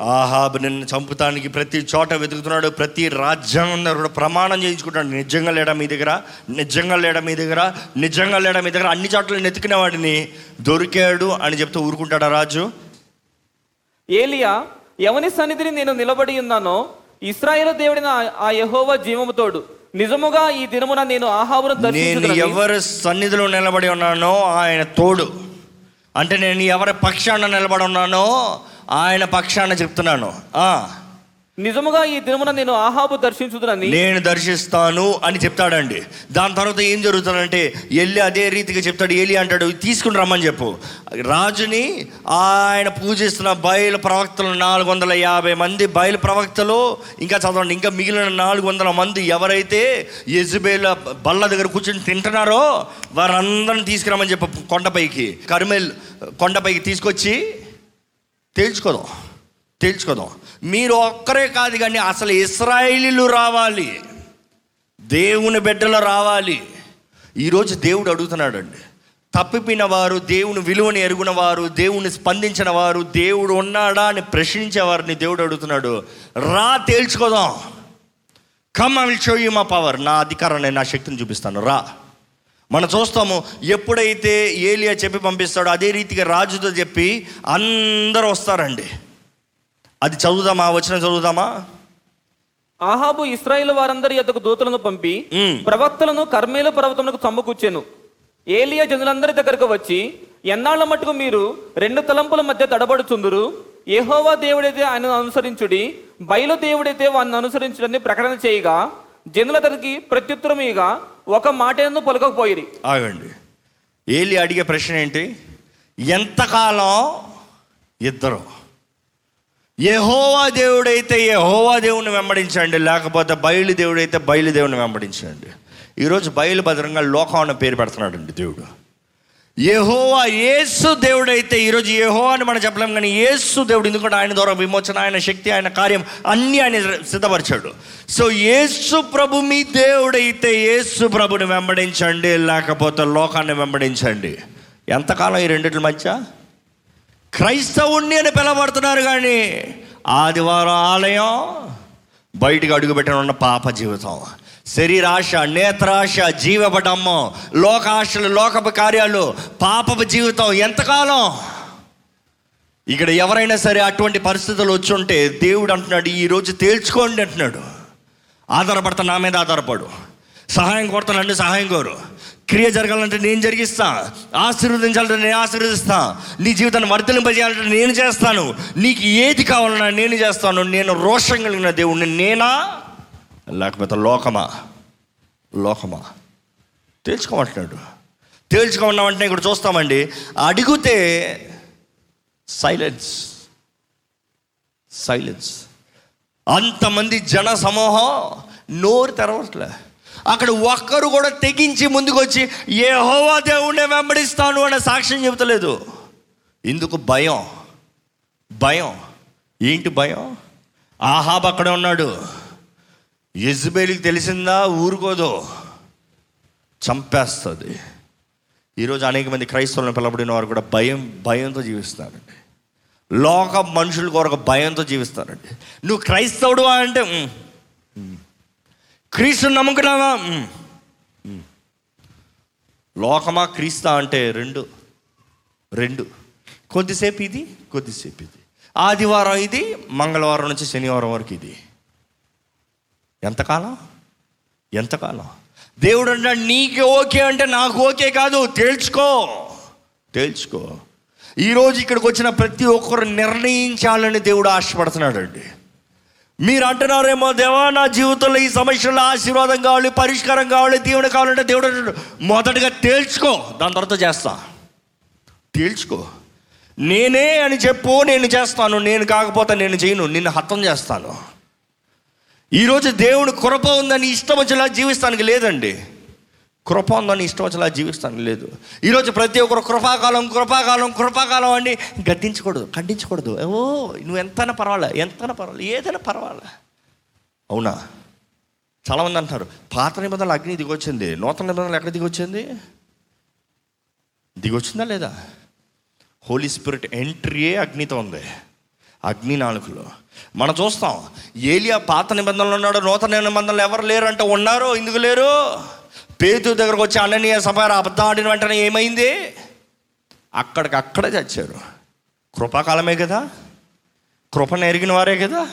ఆహాబ్ నిన్ను చంపుతానికి ప్రతి చోట వెతుకుతున్నాడు ప్రతి రాజ్యాంగం కూడా ప్రమాణం చేయించుకుంటాడు. నిజంగా లేడా మీ దగ్గర? నిజంగా లేడా మీ దగ్గర? నిజంగా లేడా మీ దగ్గర? అన్ని చోట్ల నెతికిన వాడిని దొరికాడు అని చెప్తే ఊరుకుంటాడా రాజు? ఏలియా ఎవని సన్నిధిని నేను నిలబడి ఉన్నానో ఇస్రాయేల్ దేవుడిన ఆ- యెహోవా జీవముతోడు నిజముగా ఈ దినమున నేను ఆహాబును నేను ఎవరి సన్నిధిలో నిలబడి ఉన్నానో ఆయన తోడు. అంటే నేను ఎవరి పక్షాన నిలబడి ఉన్నానో ఆయన పక్షాన చెప్తున్నాను. ఆ, నిజముగా ఈ దినమున నేను ఆహాబు దర్శించుదునని నేను దర్శిస్తాను అని చెప్తాడండి. దాని తర్వాత ఏం జరుగుతుందంటే వెళ్ళి అదే రీతిగా చెప్తాడు. ఏలి అంటాడు తీసుకుని రమ్మని చెప్పు. రాజుని ఆయన పూజిస్తున్న బయలు ప్రవక్తలు నాలుగు వందల యాభై మంది బయలు ప్రవక్తలు ఇంకా చదవండి ఇంకా మిగిలిన నాలుగు వందల మంది ఎవరైతే యజుబేల బల్ల దగ్గర కూర్చొని తింటున్నారో వారందరిని తీసుకురమ్మని చెప్పు కొండపైకి. కర్మేల్ కొండపైకి తీసుకొచ్చి తేల్చుకోదాం తేల్చుకోదాం మీరు ఒక్కరే కాదు కానీ అసలు ఇస్రాయిలీలు రావాలి దేవుని బిడ్డలు రావాలి. ఈరోజు దేవుడు అడుగుతున్నాడండి. తప్పిపోయిన వారు దేవుని విలువని ఎరుగున వారు దేవుని స్పందించిన వారు దేవుడు ఉన్నాడా అని ప్రశ్నించే వారిని దేవుడు అడుగుతున్నాడు. రా తేల్చుకోదాం come I will show you మా పవర్. నా అధికారాన్ని నా శక్తిని చూపిస్తాను. రా. మనం చూస్తాము ఎప్పుడైతే ఏలియా చెప్పి పంపిస్తాడో అదే రీతిగా రాజుతో చెప్పి అందరూ వస్తారండి. అది చదువుదామా? వచ్చిన చదువుదామా? ఆహాబు ఇస్రాయేల్ వారందరి యొద్దకు దూతలను పంపి. ప్రవక్తలను కర్మేల పర్వతమునకు చంపుకూర్చెను. ఏలియా జనులందరి దగ్గరకు వచ్చి ఎన్నాళ్ళ మట్టుకు మీరు రెండు తలంపుల మధ్య తడబడుచుందురు? యెహోవా దేవుడైతే ఆయనను అనుసరించుడి బయలు దేవుడైతే వారిని అనుసరించుడని ప్రకటన చేయగా జనుల దగ్గరికి ఒక మాట ఎందుకు మాటను ఆగండి. ఏలి అడిగే ప్రశ్న ఏంటి? ఎంతకాలం ఇద్దరు? యెహోవా దేవుడైతే యహోవా దేవుని వెంబడించండి లేకపోతే బయలు దేవుడైతే బయలు దేవుని వెంబడించండి. ఈరోజు బయలు భద్రంగా లోకం అన్న పేరు పెడుతున్నాడండి దేవుడు. యహోవా యేసు దేవుడైతే ఈరోజు యహో అని మనం చెప్పలేం కానీ యేసు దేవుడు ఎందుకంటే ఆయన ద్వారా విమోచన ఆయన శక్తి ఆయన కార్యం అన్నీ ఆయన సిద్ధపరిచాడు. సో యేసు ప్రభు మీ దేవుడైతే యేసు ప్రభుని వెంబడించండి లేకపోతే లోకాన్ని వెంబడించండి. ఎంతకాలం ఈ రెండిటి మధ్య? క్రైస్తవుణ్ణి అని పిలవడుతున్నారు కానీ ఆదివారం ఆలయం బయటికి అడుగుపెట్టిన ఉన్న పాప జీవితం. శరీరాశ నేత్రాశ జీవపడమ్మం లోకాశలు లోకపు కార్యాలు పాపపు జీవితం ఎంతకాలం? ఇక్కడ ఎవరైనా సరే అటువంటి పరిస్థితులు వచ్చి ఉంటే దేవుడు అంటున్నాడు ఈరోజు తేల్చుకోండి అంటున్నాడు. ఆధారపడతా నా మీద ఆధారపడు. సహాయం కోరుతానండి సహాయం కోరు. క్రియ జరగాలంటే నేను జరిగిస్తా. ఆశీర్వదించాలంటే నేను ఆశీర్వదిస్తా. నీ జీవితాన్ని వర్ధలింపజేయాలంటే నేను చేస్తాను. నీకు ఏది కావాలన్నా నేను చేస్తాను. నేను రోషం కలిగిన దేవుడిని నేనా? లేకపోతే లోకమా? లోకమా? తేల్చుకోమంటున్నాడు. తేల్చుకోమన్నామంటే ఇక్కడ చూస్తామండి. అడిగితే సైలెన్స్. సైలెన్స్. అంతమంది జన సమూహం నోరు తెరవట్లే. అక్కడ ఒక్కరు కూడా తెగించి ముందుకు వచ్చి ఏ హోవా దేవుణ్ణి వెంబడిస్తాను అనే సాక్ష్యం చెబుతలేదు. ఇందుకు భయం. భయం. ఏంటి భయం? ఆహాబ్ అక్కడే ఉన్నాడు. యజ్బేలికి తెలిసిందా? ఊరుకోదో. చంపేస్తుంది. ఈరోజు అనేక మంది క్రైస్తవులను పిలబడిన వారు కూడా భయం భయంతో జీవిస్తారండి లోక మనుషుల కొరకు భయంతో జీవిస్తారండి నువ్వు క్రైస్తవుడు అంటే క్రీస్తు క్రీస్తుని నమ్ముకున్నావా? లోకమా క్రీస్తా అంటే రెండు రెండు. కొద్దిసేపు ఇది కొద్దిసేపు ఇది. ఆదివారం ఇది మంగళవారం నుంచి శనివారం వరకు ఇది. ఎంతకాలం? ఎంతకాలం? దేవుడు అంటాడు నీకు ఓకే అంటే నాకు ఓకే కాదు తేల్చుకో. తేల్చుకో. ఈరోజు ఇక్కడికి వచ్చిన ప్రతి ఒక్కరు నిర్ణయించాలని దేవుడు ఆశపడుతున్నాడు అండి మీరు అంటున్నారేమో దేవా నా జీవితంలో ఈ సమస్యలో ఆశీర్వాదం కావాలి పరిష్కారం కావాలి దేవుడు కావాలంటే దేవుడు మొదటగా తేల్చుకో దాని తర్వాత చేస్తా. తేల్చుకో. నేనే అని చెప్పు నేను చేస్తాను నేను కాకపోతే నేను చేయను నిన్ను హతం చేస్తాను. ఈరోజు దేవుడు కృప ఉందని ఇష్టం వచ్చేలా జీవిస్తానికి లేదండి. కృప ఉందని ఇష్టం వచ్చేలా జీవిస్తానికి లేదు. ఈరోజు ప్రతి ఒక్కరు కృపాకాలం కృపాకాలం కృపాకాలం అని గద్దించకూడదు ఖండించకూడదు. ఓ నువ్వు ఎంతైనా పర్వాలే ఎంతైనా పర్వాలే ఏదైనా పర్వాలే. అవునా? చాలామంది అంటారు పాత నిబంధనలు అగ్ని దిగొచ్చింది నూతన నిబంధనలు ఎక్కడ దిగొచ్చింది? దిగొచ్చిందా లేదా? హోలీ స్పిరిట్ ఎంట్రీయే అగ్నితో ఉంది. అగ్ని నాలుగులో మనం చూస్తాం ఏలియా పాత నిబంధనలు ఉన్నాడు నూతన నిబంధనలు ఎవరు లేరు అంటే ఉన్నారు ఎందుకు లేరు? పేతు దగ్గరకు వచ్చి అననీయ సభార అబద్ధం ఆడిన వెంటనే ఏమైంది? అక్కడికి అక్కడే చచ్చారు. కృపాకాలమే కదా? కృపను ఎరిగిన వారే కదా?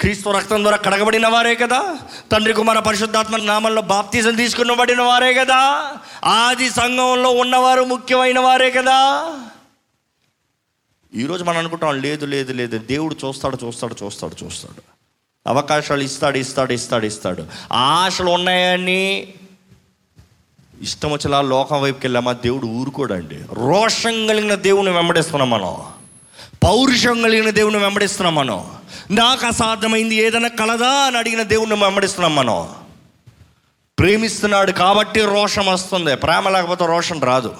క్రీస్తు రక్తం ద్వారా కడగబడిన వారే కదా? తండ్రి కుమార పరిశుద్ధాత్మ నామంలో బాప్తీసం తీసుకున్నబడిన వారే కదా? ఆది సంఘంలో ఉన్నవారు ముఖ్యమైన వారే కదా? ఈరోజు మనం అనుకుంటాం లేదు లేదు లేదు దేవుడు చూస్తాడు చూస్తాడు చూస్తాడు చూస్తాడు. అవకాశాలు ఇస్తాడు ఇస్తాడు ఇస్తాడు ఇస్తాడు. ఆశలు ఉన్నాయని ఇష్టం వచ్చేలా లోకం వైపుకి వెళ్ళామా? దేవుడు ఊరుకోడండి. రోషం కలిగిన దేవుని వెంబడిస్తున్నాం మనం. పౌరుషం కలిగిన దేవుని వెంబడిస్తున్నాం మనం. నాకు అసాధ్యమైంది ఏదైనా కలదా అని అడిగిన దేవుని వెంబడిస్తున్నాం మనం. ప్రేమిస్తున్నాడు కాబట్టి రోషం వస్తుంది. ప్రేమ లేకపోతే రోషం రాదు.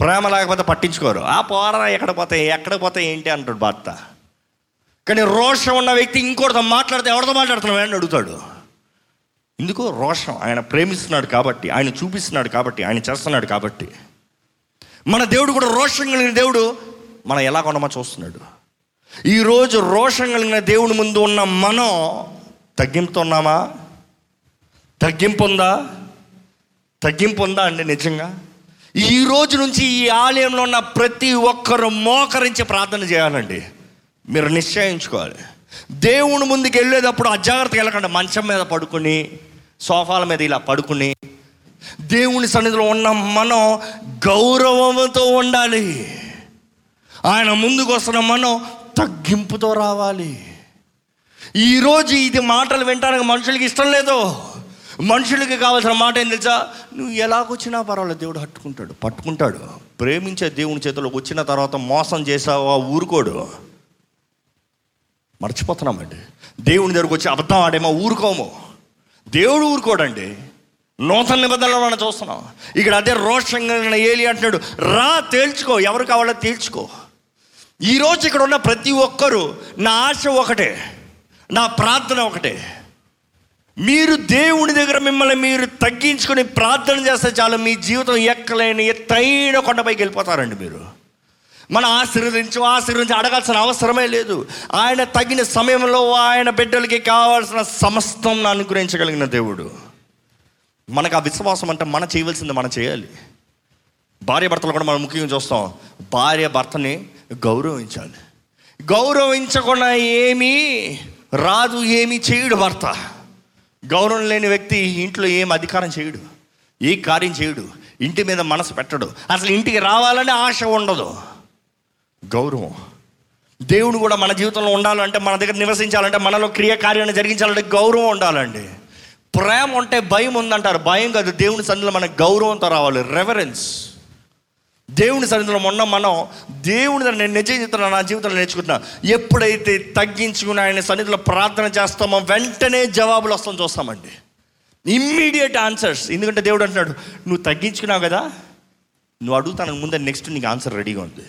ప్రేమ లేకపోతే పట్టించుకోరు. ఆ పోరా ఎక్కడ పోతాయి ఎక్కడ పోతాయి ఏంటి అంటాడు భర్త. కానీ రోషం ఉన్న వ్యక్తి ఇంకోటితో మాట్లాడితే ఎవరితో మాట్లాడుతున్నావు అని అడుగుతాడు. ఎందుకు రోషం? ఆయన ప్రేమిస్తున్నాడు కాబట్టి ఆయన చూపిస్తున్నాడు కాబట్టి ఆయన చేస్తున్నాడు కాబట్టి. మన దేవుడు కూడా రోషం కలిగిన దేవుడు మనం ఎలా కొనమా చూస్తున్నాడు. ఈరోజు రోషం కలిగిన దేవుని ముందు ఉన్న మనం తగ్గింపుతున్నామా తగ్గింపు ఉందా? తగ్గింపు ఉందా అండి నిజంగా? ఈ రోజు నుంచి ఈ ఆలయంలో ఉన్న ప్రతి ఒక్కరు మోకరించి ప్రార్థన చేయాలండి. మీరు నిశ్చయించుకోవాలి. దేవుని ముందుకు వెళ్ళేటప్పుడు అజాగ్రత్తగా వెళ్ళకండి. మంచం మీద పడుకుని సోఫాల మీద ఇలా పడుకుని దేవుని సన్నిధిలో ఉన్న మనం గౌరవంతో ఉండాలి. ఆయన ముందుకు వస్తున్న మనం తగ్గింపుతో రావాలి. ఈరోజు ఇది మాటలు వింటానికి మనుషులకి ఇష్టం లేదు. మనుషులకి కావాల్సిన మాట ఏం తెలుసా? నువ్వు ఎలాగొచ్చినా పర్వాలేదు దేవుడు పట్టుకుంటాడు పట్టుకుంటాడు. ప్రేమించే దేవుని చేతిలోకి వచ్చిన తర్వాత మోసం చేసావా? ఊరుకోడు. మర్చిపోతున్నామండి దేవుని దగ్గరకు వచ్చి అబద్ధం ఆడేమో ఊరుకోము. దేవుడు ఊరుకోడండి. నూతన నిబంధనలు మనం చూస్తున్నాం. ఇక్కడ అదే రోషంగా ఏలి అంటున్నాడు రా తేల్చుకో. ఎవరు కావాలో తేల్చుకో. ఈరోజు ఇక్కడ ఉన్న ప్రతి ఒక్కరూ నా ఆశ ఒకటే నా ప్రార్థన ఒకటే. మీరు దేవుని దగ్గర మిమ్మల్ని మీరు తగ్గించుకొని ప్రార్థన చేస్తే చాలు మీ జీవితం ఎక్కలేని ఎత్తైన కొండపైకి వెళ్ళిపోతారండి మీరు. మనం ఆశీర్వదించు ఆశీర్వదించి అడగాల్సిన అవసరమే లేదు. ఆయన తగిన సమయంలో ఆయన బిడ్డలకి కావాల్సిన సమస్తం అనుగ్రహించగలిగిన దేవుడు. మనకు ఆ విశ్వాసం అంటే మనం చేయవలసింది మనం చేయాలి. భార్య భర్తలు కూడా మనం ముఖ్యంగా చూస్తాం. భార్య భర్తని గౌరవించాలి. గౌరవించకుండా ఏమీ రాదు ఏమీ చేయడు భర్త. గౌరవం లేని వ్యక్తి ఇంట్లో ఏం అధికారం చేయడు ఏ కార్యం చేయడు ఇంటి మీద మనసు పెట్టడు. అసలు ఇంటికి రావాలని ఆశ ఉండదు. గౌరవం. దేవుడు కూడా మన జీవితంలో ఉండాలంటే మన దగ్గర నివసించాలంటే మనలో క్రియకార్యాన్ని జరిగించాలంటే గౌరవం ఉండాలండి. ప్రేమ ఉంటే భయం ఉందంటారు. భయం కాదు. దేవుని సన్నిధిలో మనకు గౌరవంతో రావాలి. రెవరెన్స్ దేవుని సన్నిధిలో మొన్న మనం దేవుని నేను నిజ జీవితంలో నా జీవితంలో నేర్చుకుంటున్నా. ఎప్పుడైతే తగ్గించుకుని ఆయన సన్నిధిలో ప్రార్థన చేస్తామో వెంటనే జవాబులు వస్తాం చూస్తామండి. ఇమ్మీడియట్ ఆన్సర్స్ ఎందుకంటే దేవుడు అంటున్నాడు నువ్వు తగ్గించుకున్నావు కదా? నువ్వు అడుగుతాను ముందే నెక్స్ట్ నీకు ఆన్సర్ రెడీగా ఉంది.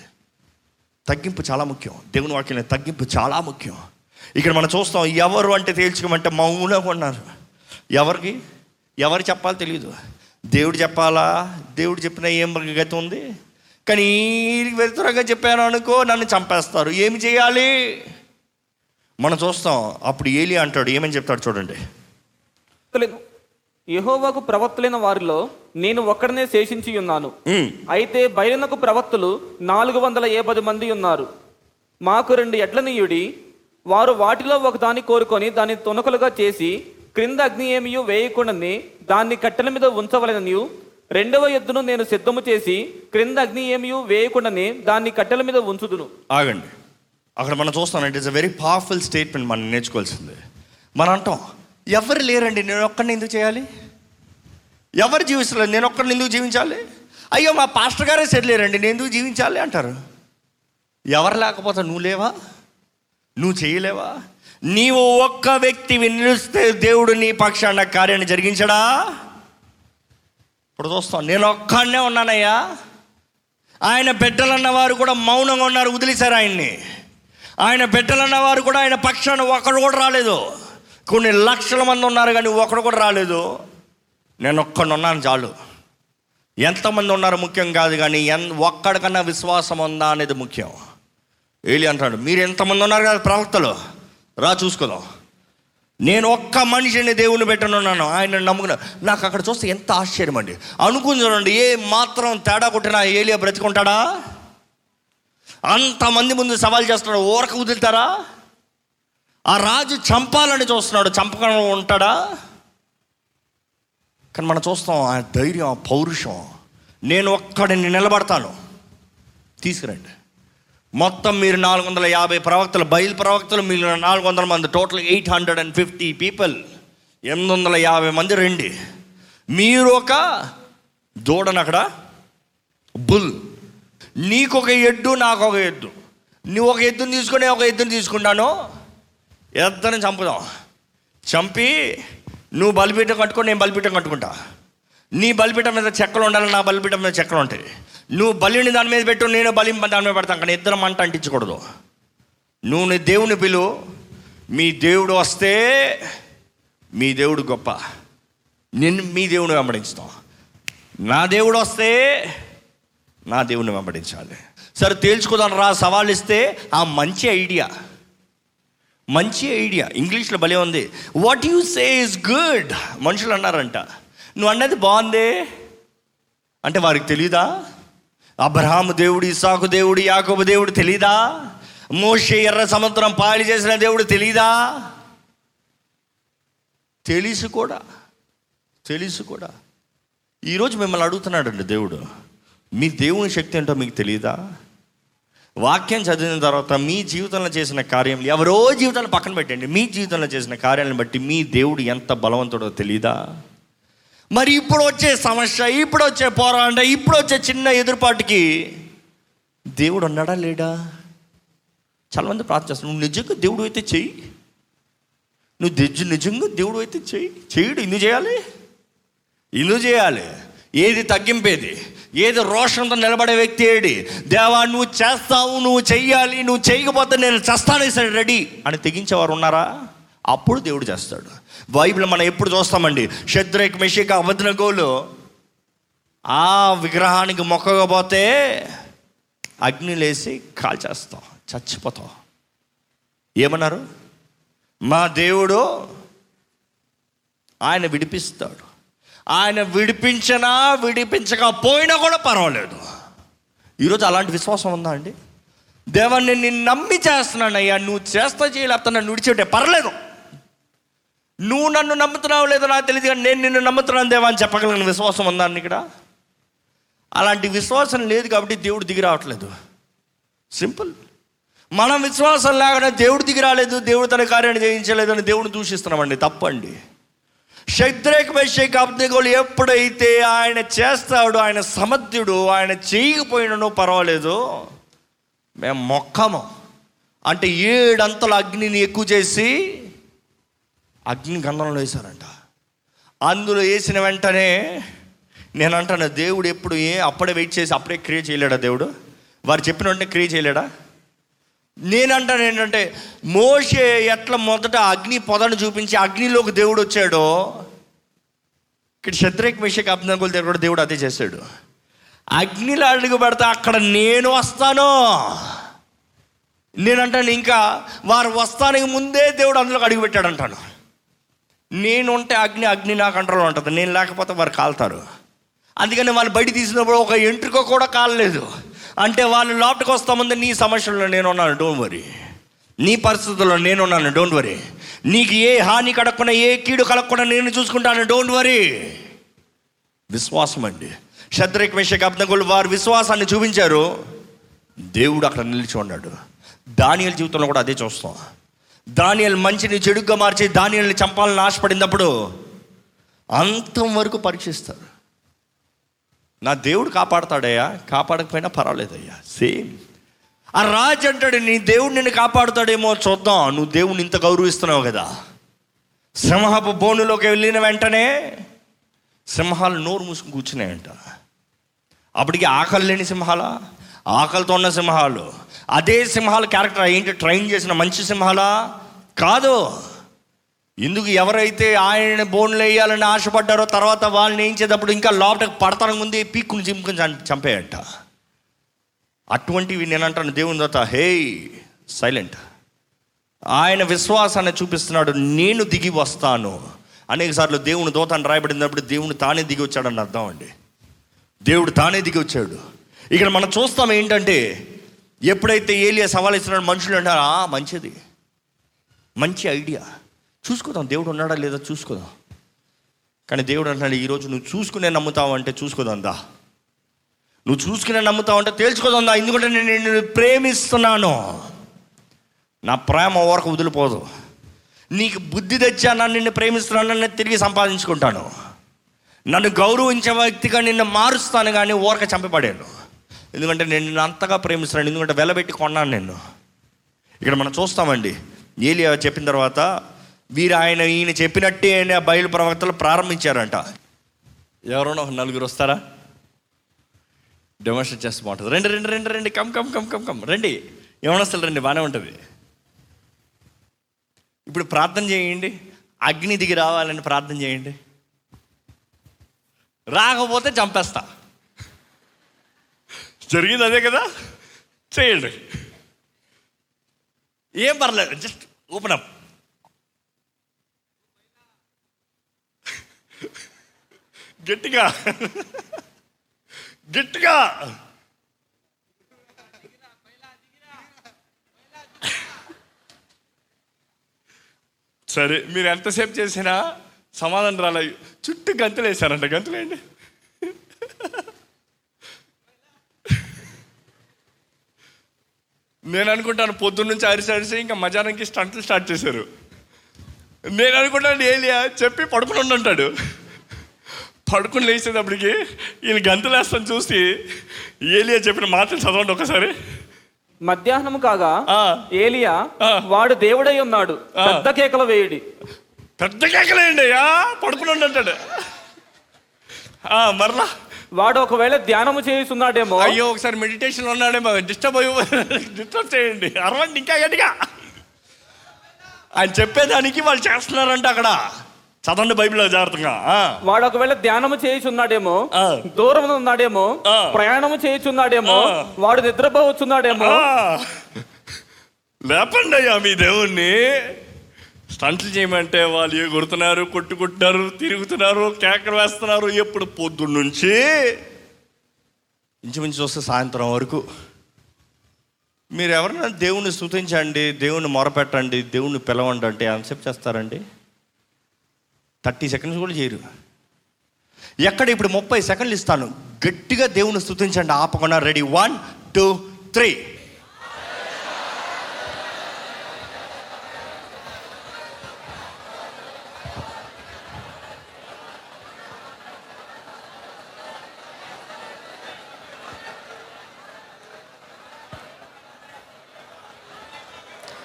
తగ్గింపు చాలా ముఖ్యం. దేవుని వాక్యం తగ్గింపు చాలా ముఖ్యం. ఇక్కడ మనం చూస్తాం ఎవరు అంటే తేల్చుకోమంటే మౌనంగా ఉన్నారు. ఎవరికి? ఎవరు చెప్పాలో తెలియదు దేవుడు చెప్పాలా? దేవుడు చెప్పిన ఏం గతి ఉంది? కానీ వ్యతిరేకంగా చెప్పాను అనుకో నన్ను చంపేస్తారు. ఏమి చేయాలి? మనం చూస్తాం అప్పుడు ఏలి అంటాడు ఏమని చెప్తాడు చూడండి. తెలియదు యెహోవాకు ప్రవక్తలైన వారిలో నేను ఒక్కడనే శేషించి ఉన్నాను. అయితే బయలునకు ప్రవక్తలు నాలుగు వందల పది మంది ఉన్నారు. మాకు రెండు ఎడ్లనీయుడి వారు వాటిలో ఒకదాన్ని కోరుకొని దాన్ని తునకలుగా చేసి క్రింద అగ్ని ఏమియు వేయకుండానే దాన్ని కట్టెల మీద ఉంచవలననియు రెండవ ఎద్దును నేను సిద్ధము చేసి క్రింద అగ్ని ఏమియు వేయకుండానే దాన్ని కట్టెల మీద ఉంచుదును. ఆగండి. అక్కడ మనం చూస్తాం it is a very powerful statement మనం నేర్చుకోవాల్సింది. మనం అంటాం ఎవరు లేరండి? నేను ఒక్కడిని ఎందుకు చేయాలి? ఎవరు జీవిస్తలేదు నేను ఒక్కడిని ఎందుకు జీవించాలి? అయ్యో మా పాస్టర్ గారే సరిలేరండి నేను ఎందుకు జీవించాలి అంటారు? ఎవరు లేకపోతే నువ్వు లేవా? నువ్వు చేయలేవా? నీవు ఒక్క వ్యక్తివి నిలిస్తే దేవుడు నీ పక్షాన కార్యాన్ని జరిగించడా? ఇప్పుడు చూస్తాం. నేను ఒక్కడనే ఉన్నానయ్యా. ఆయన బిడ్డలన్న వారు కూడా మౌనంగా ఉన్నారు. వదిలేశారు ఆయన్ని. ఆయన బిడ్డలన్న వారు కూడా ఆయన పక్షాన ఒకరు కూడా రాలేదు. కొన్ని లక్షల మంది ఉన్నారు కానీ ఒకడు కూడా రాలేదు. నేను ఒక్కడు ఉన్నాను చాలు. ఎంతమంది ఉన్నారు ముఖ్యం కాదు కానీ ఎన్ ఒక్కడికన్నా విశ్వాసం ఉందా అనేది ముఖ్యం. ఏలి అంటాడు మీరు ఎంతమంది ఉన్నారు కదా ప్రవక్తలు? రా చూసుకుందాం. నేను ఒక్క మనిషిని దేవుని పెట్టనున్నాను ఆయన నమ్ముకున్నా నాకు అక్కడ చూస్తే ఎంత ఆశ్చర్యం అండి. అనుకుని చూడండి ఏ మాత్రం తేడా కొట్టినా ఏలియా బ్రతికుంటాడా? అంతమంది ముందు సవాల్ చేస్తున్నాడు ఊరక వదులుతారా? ఆ రాజు చంపాలని చూస్తున్నాడు. చంపకుండా ఉంటాడా? కానీ మనం చూస్తాం ఆ ధైర్యం ఆ పౌరుషం. నేను ఒక్కడిని నిలబడతాను. తీసుకురండి. మొత్తం మీరు నాలుగు వందల యాభై ప్రవక్తలు బయలు ప్రవక్తలు మీరు నాలుగు వందల మంది total eight hundred and fifty people. ఎనిమిది వందల యాభై మంది రండి. మీరు ఒక దూడను అక్కడ బుల్. నీకొక ఎడ్డు నాకు ఒక ఎద్దు. నువ్వు ఒక ఎద్దుని తీసుకునే ఒక ఎద్దుని తీసుకుంటాను. ఎద్దని చంపుదాం. చంపి నువ్వు బలిపీఠం కట్టుకొని నేను బలిపీఠం కట్టుకుంటా. నీ బలిపీఠం మీద చెక్కలు ఉండాలి నా బలిపీఠం మీద చెక్కలు ఉంటాయి. నువ్వు బలిని దాని మీద పెట్టు నేను బలి దాని మీద పెడతాను. కానీ ఇద్దరం మంట అంటించకూడదు. నువ్వు నీ దేవుని పిలు. మీ దేవుడు వస్తే మీ దేవుడు గొప్ప. నిన్ను మీ దేవుని వెంబడించుతాం. నా దేవుడు వస్తే నా దేవుని వెంబడించాలి. సరే తేల్చుకోదాం రా సవాల్ ఇస్తే ఆ మంచి ఐడియా. మంచి ఐడియా. ఇంగ్లీష్లో భలే ఉంది. What you say is good మనుషులు అన్నారంట. నువ్వు అన్నది బాగుంది? అంటే వారికి తెలియదా అబ్రహాము దేవుడు ఇసాకు దేవుడు యాకోబు దేవుడు తెలీదా? మోషే ఎర్ర సముద్రం పాలి చేసిన దేవుడు తెలీదా? తెలుసు కూడా. తెలుసు కూడా. ఈరోజు మిమ్మల్ని అడుగుతున్నాడండి దేవుడు. మీ దేవుని శక్తి ఏంటో మీకు తెలియదా వాక్యం చదివిన తర్వాత మీ జీవితంలో చేసిన కార్యం ఎవరో జీవితాన్ని పక్కన పెట్టండి. మీ జీవితంలో చేసిన కార్యాలను బట్టి మీ దేవుడు ఎంత బలవంతుడో తెలీదా? మరి ఇప్పుడు వచ్చే సమస్య ఇప్పుడు వచ్చే పోరాట ఇప్పుడు వచ్చే చిన్న ఎదురుపాటుకి దేవుడు ఉన్నాడా లేడా? చాలామంది ప్రార్థన చేస్తాను నువ్వు నిజంగా దేవుడు అయితే చెయ్యి. నువ్వు నిజ నిజంగా దేవుడు అయితే చెయ్యి. చెయ్యడు ఇందు చేయాలి? ఇందు చేయాలి? ఏది తగ్గింపేది? ఏది రోషంతో నిలబడే వ్యక్తి ఏడి? దేవా నువ్వు చేస్తావు నువ్వు చెయ్యాలి నువ్వు చేయకపోతే నేను చేస్తానేసాడు రెడీ అని తెగించేవారు ఉన్నారా? అప్పుడు దేవుడు చేస్తాడు. బైబిల్ మనం ఎప్పుడు చూస్తామండి? శత్రుక్ మెషిక గోలు ఆ విగ్రహానికి మొక్కకపోతే అగ్ని లేసి కాల్చేస్తాం చచ్చిపోతాం. ఏమన్నారు? మా దేవుడు ఆయన విడిపిస్తాడు. ఆయన విడిపించినా విడిపించకపోయినా కూడా పర్వాలేదు. ఈరోజు అలాంటి విశ్వాసం ఉందా అండి? దేవాన్ని నిన్ను నమ్మి చేస్తున్నానయ్యా నువ్వు చేస్తా చేయలేకపోతే నన్ను విడిచిపెట్టే. పర్లేదు. నువ్వు నన్ను నమ్ముతున్నావు లేదో నాకు తెలియదు కానీ నేను నిన్ను నమ్ముతున్నాను దేవా అని చెప్పగలిగిన విశ్వాసం ఉందా ఇక్కడ? అలాంటి విశ్వాసం లేదు కాబట్టి దేవుడు దిగి రావట్లేదు. సింపుల్. మనం విశ్వాసం లేకుండా దేవుడు దిగి రాలేదు దేవుడు తన కార్యాన్ని చేయించలేదు అని దేవుడిని దూషిస్తున్నామండి. తప్పండి. శత్రేక మేషేక్ అబ్దిగోలు ఎప్పుడైతే ఆయన చేస్తాడు ఆయన సమర్థుడు ఆయన చేయకపోయినను పర్వాలేదు. మేము మొక్కము. అంటే ఏడంతల అగ్నిని ఎక్కువ చేసి అగ్ని గంధంలో వేశారంట. అందులో వేసిన వెంటనే నేను అంటాను దేవుడు ఎప్పుడు ఏ అప్పుడే వెయిట్ చేసి అప్పుడే క్రియేట్ చేయలేడా దేవుడు? వారు చెప్పిన వెంటనే క్రియేట్ చేయలేడా? నేనంటాను ఏంటంటే మోషే ఎట్లా మొదట అగ్ని పొదను చూపించి అగ్నిలోకి దేవుడు వచ్చాడో ఇక్కడ శత్రేక్ మిషక్ అబ్దకుల దగ్గర కూడా దేవుడు అదే చేశాడు. అగ్నిలో అడుగు పెడతా అక్కడ నేను వస్తాను. నేనంటాను ఇంకా వారు వస్తానికి ముందే దేవుడు అందులోకి అడుగుపెట్టాడు అంటాను నేను ఉంటే అగ్ని అగ్ని నా కంట్రోల్ ఉంటుంది. నేను లేకపోతే వారు కాలుతారు. అందుకని వాళ్ళు బయట తీసినప్పుడు ఒక ఎంట్రుకో కూడా కాలలేదు. అంటే వాళ్ళు లోపలికి వస్తామంది నీ సమస్యల్లో నేను ఉన్నాను డోంట్ వరీ నీ పరిస్థితుల్లో నేను ఉన్నాను డోంట్ వరీ నీకు ఏ హాని కడగకుండా ఏ కీడు కలగకుండా నేను చూసుకుంటాను డోంట్ వరీ విశ్వాసం అండి. శత్రుక్ విషయకు అబ్దగులు వారు విశ్వాసాన్ని చూపించారు. దేవుడు అక్కడ నిలిచి ఉన్నాడు. దానియల జీవితంలో కూడా అదే చూస్తాం. దానియల్ మంచిని చెడుగ్గా మార్చి దానియల్ని చంపాలని ఆశపడినప్పుడు అంతం వరకు పరీక్షిస్తారు. నా దేవుడు కాపాడతాడయ్యా. కాపాడకపోయినా పర్వాలేదయ్యా. సేమ్ ఆ రాజు అంటాడు నీ దేవుడు నిన్ను కాపాడుతాడేమో చూద్దాం. నువ్వు దేవుడిని ఇంత గౌరవిస్తున్నావు కదా. సింహపు బోనులోకి వెళ్ళిన వెంటనే సింహాలు నోరు మూసుకుని కూర్చున్నాయంట. అప్పటికి ఆకలి లేని సింహాల? ఆకలితో ఉన్న సింహాలు. అదే సింహాల క్యారెక్టర్ ఏంటి? ట్రైన్ చేసిన మంచి సింహాలా? కాదు. ఎందుకు ఎవరైతే ఆయన బోన్లు వేయాలని ఆశపడ్డారో తర్వాత వాళ్ళని వేయించేటప్పుడు ఇంకా లోపలికి పడతానికి ముందే పీక్కుని చింపుకుని చంపేయంట. అటువంటివి నేను అంటాను దేవుని తర్వాత హే సైలెంట్. ఆయన విశ్వాసాన్ని చూపిస్తున్నాడు నేను దిగి వస్తాను. అనేక సార్లు దేవుని దోతాన్ని రాయబడినప్పుడు దేవుని తానే దిగి వచ్చాడని అర్థం అండి. దేవుడు తానే దిగి వచ్చాడు. ఇక్కడ మనం చూస్తాం ఏంటంటే ఎప్పుడైతే ఏలియా సవాల్ ఇస్తున్నాడు మనుషులు అంటారా మంచిది. మంచి ఐడియా. చూసుకుందాం దేవుడు ఉన్నాడా లేదా చూసుకుందాం. కానీ దేవుడు అంటున్నాడు ఈరోజు నువ్వు చూసుకునే నమ్ముతావు అంటే చూసుకోదందా నువ్వు చూసుకునే నమ్ముతావు అంటే తేల్చుకోదందా ఎందుకంటే నేను నిన్ను ప్రేమిస్తున్నాను. నా ప్రేమ ఓరకు వదిలిపోదు. నీకు బుద్ధి తెచ్చాను నిన్ను ప్రేమిస్తున్నాను నేను తిరిగి సంపాదించుకుంటాను. నన్ను గౌరవించే వ్యక్తిగా నిన్ను మారుస్తాను కానీ ఓరక చంపబడాను. ఎందుకంటే నేను నిన్ను అంతగా ప్రేమిస్తున్నాను ఎందుకంటే వెలబెట్టి కొన్నాను నేను ఇక్కడ మనం చూస్తామండి. ఏలియా చెప్పిన తర్వాత వీరు ఆయన ఈయన చెప్పినట్టే ఆయన బయలు ప్రవక్తలు ప్రారంభించారంట. ఎవరైనా ఒక నలుగురు వస్తారా? డెమోన్స్ట్రేట్ చేస్తూ బాగుంటుంది. రండి రెండు రెండు రండి. Come come come come come. రండి. ఏమనొస్తారు రండి బాగానే ఉంటుంది. ఇప్పుడు ప్రార్థన చేయండి. అగ్ని దిగి రావాలని ప్రార్థన చేయండి. రాకపోతే చంపేస్తా. జరిగింది అదే కదా? చేయండి. ఏం పర్లేదు జస్ట్ ఓపెన్ అప్. గట్టిగా. గట్టిగా. సరే మీరు ఎంతసేపు చేసినా సమాధానం రాలే. చుట్టూ గంతులు వేశారంట గంతులేండి నేను అనుకుంటాను పొద్దున్న నుంచి అరిసి అరిసి ఇంకా మధ్యాహ్నంకి స్టంట్లు స్టార్ట్ చేశారు. నేను అనుకుంటాను ఏలియా చెప్పి పడుకుని ఉండంటాడు. పడుకుని లేచేటప్పటికి ఈయన గంతులేస్తాను చూసి ఏలియా చెప్పిన మాటలు చదవండి ఒకసారి. మధ్యాహ్నం కాగా. ఏలియా. వాడు దేవుడై ఉన్నాడు. పెద్ద కేకలు వేయుడి. పెద్ద కేకలేండి అయ్యా పడుకుని అంటాడు. మరలా. వాడు ఒకవేళ ధ్యానము చేయుచున్నాడేమో. అయ్యో ఒకసారి మెడిటేషన్ ఉన్నాడేమో. డిస్టర్బ్ అయ్యి డిస్టర్బ్ చేయండి. అరవండి ఇంకా గట్టిగా. ఆయన చెప్పేదానికి వాళ్ళు చేస్తున్నారంట అక్కడ. చదవండి బైబిల్లో జాగ్రత్తగా. వాడు ఒకవేళ ధ్యానము చేయుచున్నాడేమో. దూరం ఉన్నాడేమో. ప్రయాణము చేయుచున్నాడేమో. వాడు నిద్రపోవచ్చున్నాడేమో. లేపండి అయ్యా మీ దేవుణ్ణి స్టంట్లు చేయమంటే వాళ్ళు కొడుతున్నారు కొట్టుకుంటున్నారు తిరుగుతున్నారు కేకలు వేస్తున్నారు ఎప్పుడు పొద్దున్న నుంచి ఇంచుమించు చూస్తే సాయంత్రం వరకు మీరు ఎవరైనా దేవుణ్ణి స్తుతించండి దేవుణ్ణి మొరపెట్టండి దేవుణ్ణి పిలవండి అంటే ఎంతసేపు చేస్తారండి థర్టీ సెకండ్స్ కూడా చేయరు. ఎక్కడ ఇప్పుడు ముప్పై సెకండ్లు ఇస్తాను. గట్టిగా దేవుని స్థుతించండి ఆపకుండా రెడీ. One two three.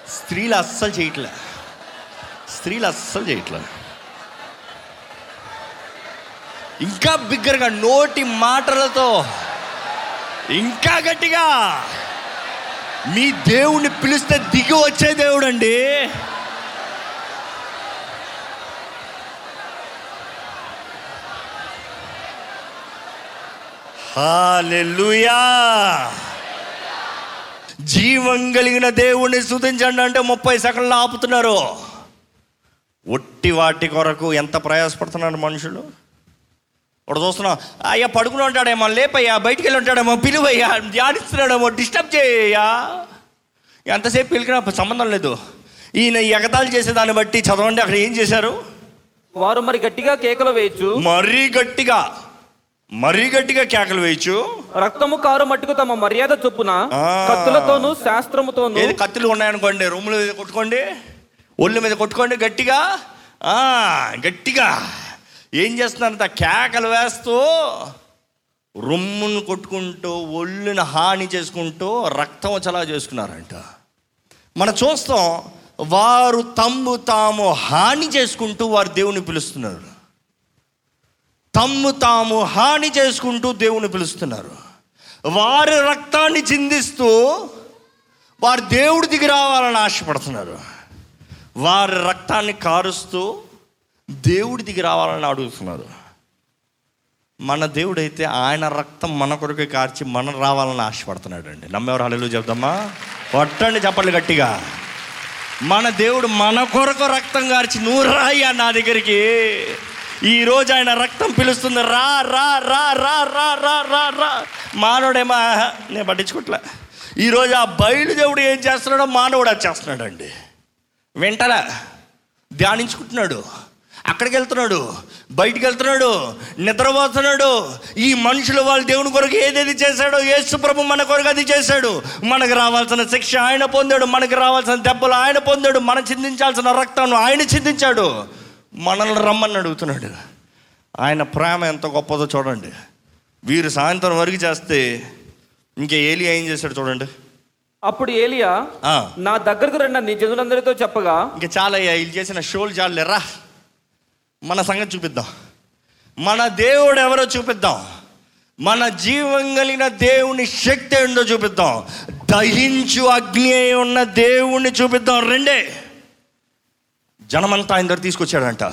స్త్రీలు అస్సలు చేయట్లే. స్త్రీలు అస్సలు చేయట్లే. ఇంకా బిగ్గరగా నోటి మాటలతో ఇంకా గట్టిగా మీ దేవుణ్ణి పిలిస్తే దిగి వచ్చే దేవుడు అండి జీవం కలిగిన దేవుణ్ణి స్తుతించండి అంటే ముప్పై సెకండ్లు ఆపుతున్నారు. ఒట్టి వాటి కొరకు ఎంత ప్రయాసపడుతున్నారు మనుషులు? ఇప్పుడు చూస్తున్నాం అయ్యా పడుకుని ఉంటాడేమో లేపయ్యా బయటికి వెళ్ళి ఉంటాడేమో పిలువయ్యా ధ్యానిస్తున్నాడేమో డిస్టర్బ్ చేయయ్యా. ఎంతసేపు పిలికినా సంబంధం లేదు. ఈయన ఎగతాళి చేసేదాన్ని బట్టి చదవండి అక్కడ ఏం చేశారు? వారు మరి గట్టిగా కేకలు వేయచ్చు. మరీ గట్టిగా మరీ గట్టిగా కేకలు వేయచ్చు. రక్తము కారు మట్టుకు తమ మర్యాద చొప్పున. కత్తులతోనూ శాస్త్రముతోనూ ఏది కత్తులు ఉన్నాయనుకోండి రూముల మీద కొట్టుకోండి ఒళ్ళు మీద కొట్టుకోండి గట్టిగా ఆ, గట్టిగా. ఏం చేస్తున్నారంట? కేకలు వేస్తూ రొమ్మును కొట్టుకుంటూ ఒళ్ళుని హాని చేసుకుంటూ రక్తం చలా చేసుకున్నారంట. మనం చూస్తాం వారు తమ్ము తాము హాని చేసుకుంటూ వారు దేవుని పిలుస్తున్నారు. తమ్ము తాము హాని చేసుకుంటూ దేవుని పిలుస్తున్నారు. వారి రక్తాన్ని చిందిస్తూ వారు దేవుడి దిగి రావాలని ఆశపడుతున్నారు. వారి రక్తాన్ని కారుస్తూ దేవుడి దిగి రావాలని అడుగుతున్నారు మన దేవుడైతే ఆయన రక్తం మన కొరకు కార్చి మనం రావాలని ఆశపడుతున్నాడు అండి నమ్మేవారు హలో చెప్దామా? కొట్టండి చెప్పండి గట్టిగా. మన దేవుడు మన కొరకు రక్తం కార్చి నువ్వు రాయ్యా నా దగ్గరికి. ఈరోజు ఆయన రక్తం పిలుస్తుంది రా రా రా రా రా రా రా రా. మానవుడేమా? నేను పట్టించుకోవట్లే ఈరోజు ఆ బయలు దేవుడు ఏం చేస్తున్నాడో మానవుడు అది చేస్తున్నాడండి. వెంటనే ధ్యానించుకుంటున్నాడు. అక్కడికి వెళ్తున్నాడు బయటికి వెళ్తున్నాడు నిద్రపోతున్నాడు. ఈ మనుషులు వాళ్ళు దేవుని కొరకు ఏదేది చేశాడో యేసు ప్రభు మన కొరకు అది చేశాడు. మనకు రావాల్సిన శిక్ష ఆయన పొందాడు మనకు రావాల్సిన దెబ్బలు ఆయన పొందాడు మనం చిందించాల్సిన రక్తాన్ని ఆయన చిందించాడు. మనల్ని రమ్మని అడుగుతున్నాడు. ఆయన ప్రేమ ఎంత గొప్పదో చూడండి. వీరు సాయంత్రం వరకు చేస్తే ఇంకా ఏలి ఏం చేశాడు చూడండి. అప్పుడు ఏలియా. నా దగ్గరకు రండి నీ జనులందరితో చెప్పగా ఇంకా చాలయ్యా వీళ్ళు చేసిన షోలు చాలులేరా మన సంగతి చూపిద్దాం. మన దేవుడు ఎవరో చూపిద్దాం. మన జీవం కలిగిన దేవుని శక్తి ఏంటో చూపిద్దాం. దహించు అగ్ని అయి ఉన్న దేవుణ్ణి చూపిద్దాం. రెండే. జనమంతా ఆయన దగ్గర తీసుకొచ్చాడంట.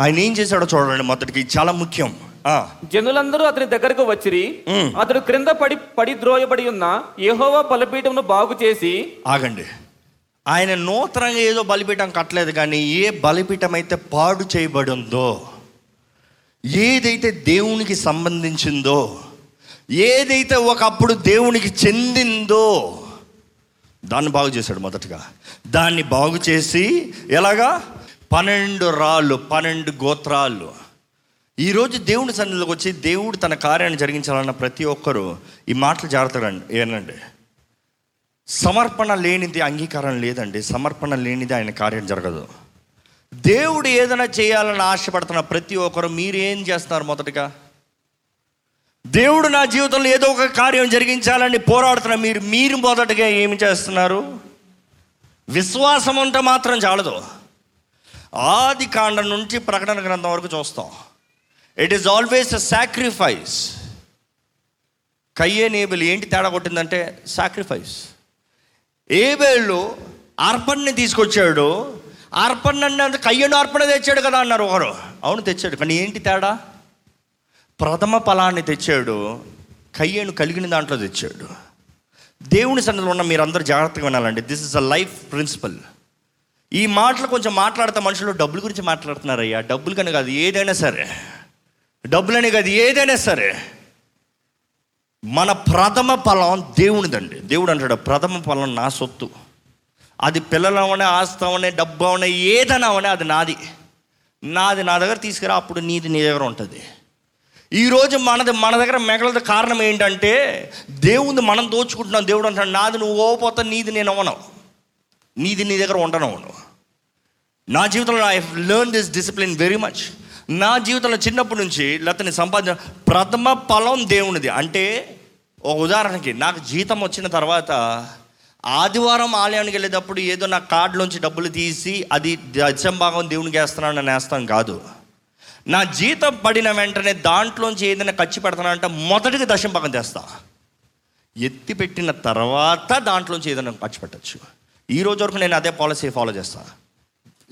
ఆయన ఏం చేశాడో చూడండి మొదటికి. చాలా ముఖ్యం. ఆ, జనులందరూ అతని దగ్గరకు వచ్చిరి. అతడు క్రింద పడి పడి ద్రోయబడి ఉన్న యెహోవా బలిపీఠమును బాగు చేసి ఆగండి. ఆయన నూతనంగా ఏదో బలిపీఠం కట్టలేదు కానీ ఏ బలిపీఠం అయితే పాడు చేయబడి ఉందో ఏదైతే దేవునికి సంబంధించిందో ఏదైతే ఒకప్పుడు దేవునికి చెందిందో దాన్ని బాగు చేశాడు మొదటగా. దాన్ని బాగు చేసి ఎలాగా? పన్నెండు రాళ్ళు పన్నెండు గోత్రాలు. ఈరోజు దేవుని సన్నిధిలోకి వచ్చి దేవుడు తన కార్యాన్ని జరిగించాలన్న ప్రతి ఒక్కరూ ఈ మాటలు జాగ్రత్తగా ఏనండి? సమర్పణ లేనిది అంగీకారం లేదండి. సమర్పణ లేనిది ఆయన కార్యం జరగదు. దేవుడు ఏదైనా చేయాలని ఆశపడుతున్న ప్రతి ఒక్కరు మీరు ఏం చేస్తున్నారు మొదటగా? దేవుడు నా జీవితంలో ఏదో ఒక కార్యం జరిగించాలని పోరాడుతున్న మీరు మీరు మొదటగా ఏమి చేస్తున్నారు? విశ్వాసం ఉంటే మాత్రం చాలదు. ఆది కాండం నుంచి ప్రకటన గ్రంథం వరకు చూస్తాం. It is always a sacrifice కయ్యే నేబుల్ ఏంటి తేడా కొట్టిందంటే సాక్రిఫైస్ ఏబేళ్ళు అర్పణని తీసుకొచ్చాడు. అర్పణ అంటే కయ్యను అర్పణ తెచ్చాడు కదా అన్నారు ఒకరు. అవును తెచ్చాడు. కానీ ఏంటి తేడా? ప్రథమ ఫలాన్ని తెచ్చాడు. కయ్యను కలిగిన దాంట్లో తెచ్చాడు. దేవుని సన్నిధిలో ఉన్న మీరందరూ జాగ్రత్తగా వినాలండి. This is a life principle ఈ మాటలు కొంచెం మాట్లాడితే మనుషులు డబ్బుల గురించి మాట్లాడుతున్నారయ్యా. డబ్బులు కనుక కాదు ఏదైనా సరే. డబ్బులని కాదు ఏదైనా సరే. మన ప్రథమ ఫలం దేవునిదండి. దేవుడు అంటాడు ప్రథమ ఫలం నా సొత్తు. అది పిల్లలవనే ఆస్తవనే డబ్బు అవనే ఏదైనా అవనే అది నాది. నాది నా దగ్గర తీసుకురా అప్పుడు నీది నీ దగ్గర ఉంటుంది. ఈరోజు మనది మన దగ్గర మెగలది కారణం ఏంటంటే దేవుని మనం దోచుకుంటున్నాం. దేవుడు అంటాడు నాది నువ్వు ఓపోతా నీది నేను అవ్వను. నీది నీ దగ్గర ఉండను నా జీవితంలో I learn this discipline very much నా జీవితంలో చిన్నప్పటి నుంచి లేకపోతే సంపాదించిన ప్రథమ ఫలం దేవునిది. అంటే ఒక ఉదాహరణకి నాకు జీతం వచ్చిన తర్వాత ఆదివారం ఆలయానికి వెళ్ళేటప్పుడు ఏదో నా కార్డులోంచి డబ్బులు తీసి అది దశం భాగం దేవునికి వేస్తున్నాను నేను వేస్తాను కాదు. నా జీతం పడిన వెంటనే దాంట్లోంచి ఏదైనా ఖర్చు పెడతానంటే మొదటిగా దశం భాగం తెస్తా. ఎత్తి పెట్టిన తర్వాత దాంట్లోంచి ఏదైనా ఖర్చు పెట్టచ్చు. ఈ రోజు వరకు నేను అదే పాలసీ ఫాలో చేస్తాను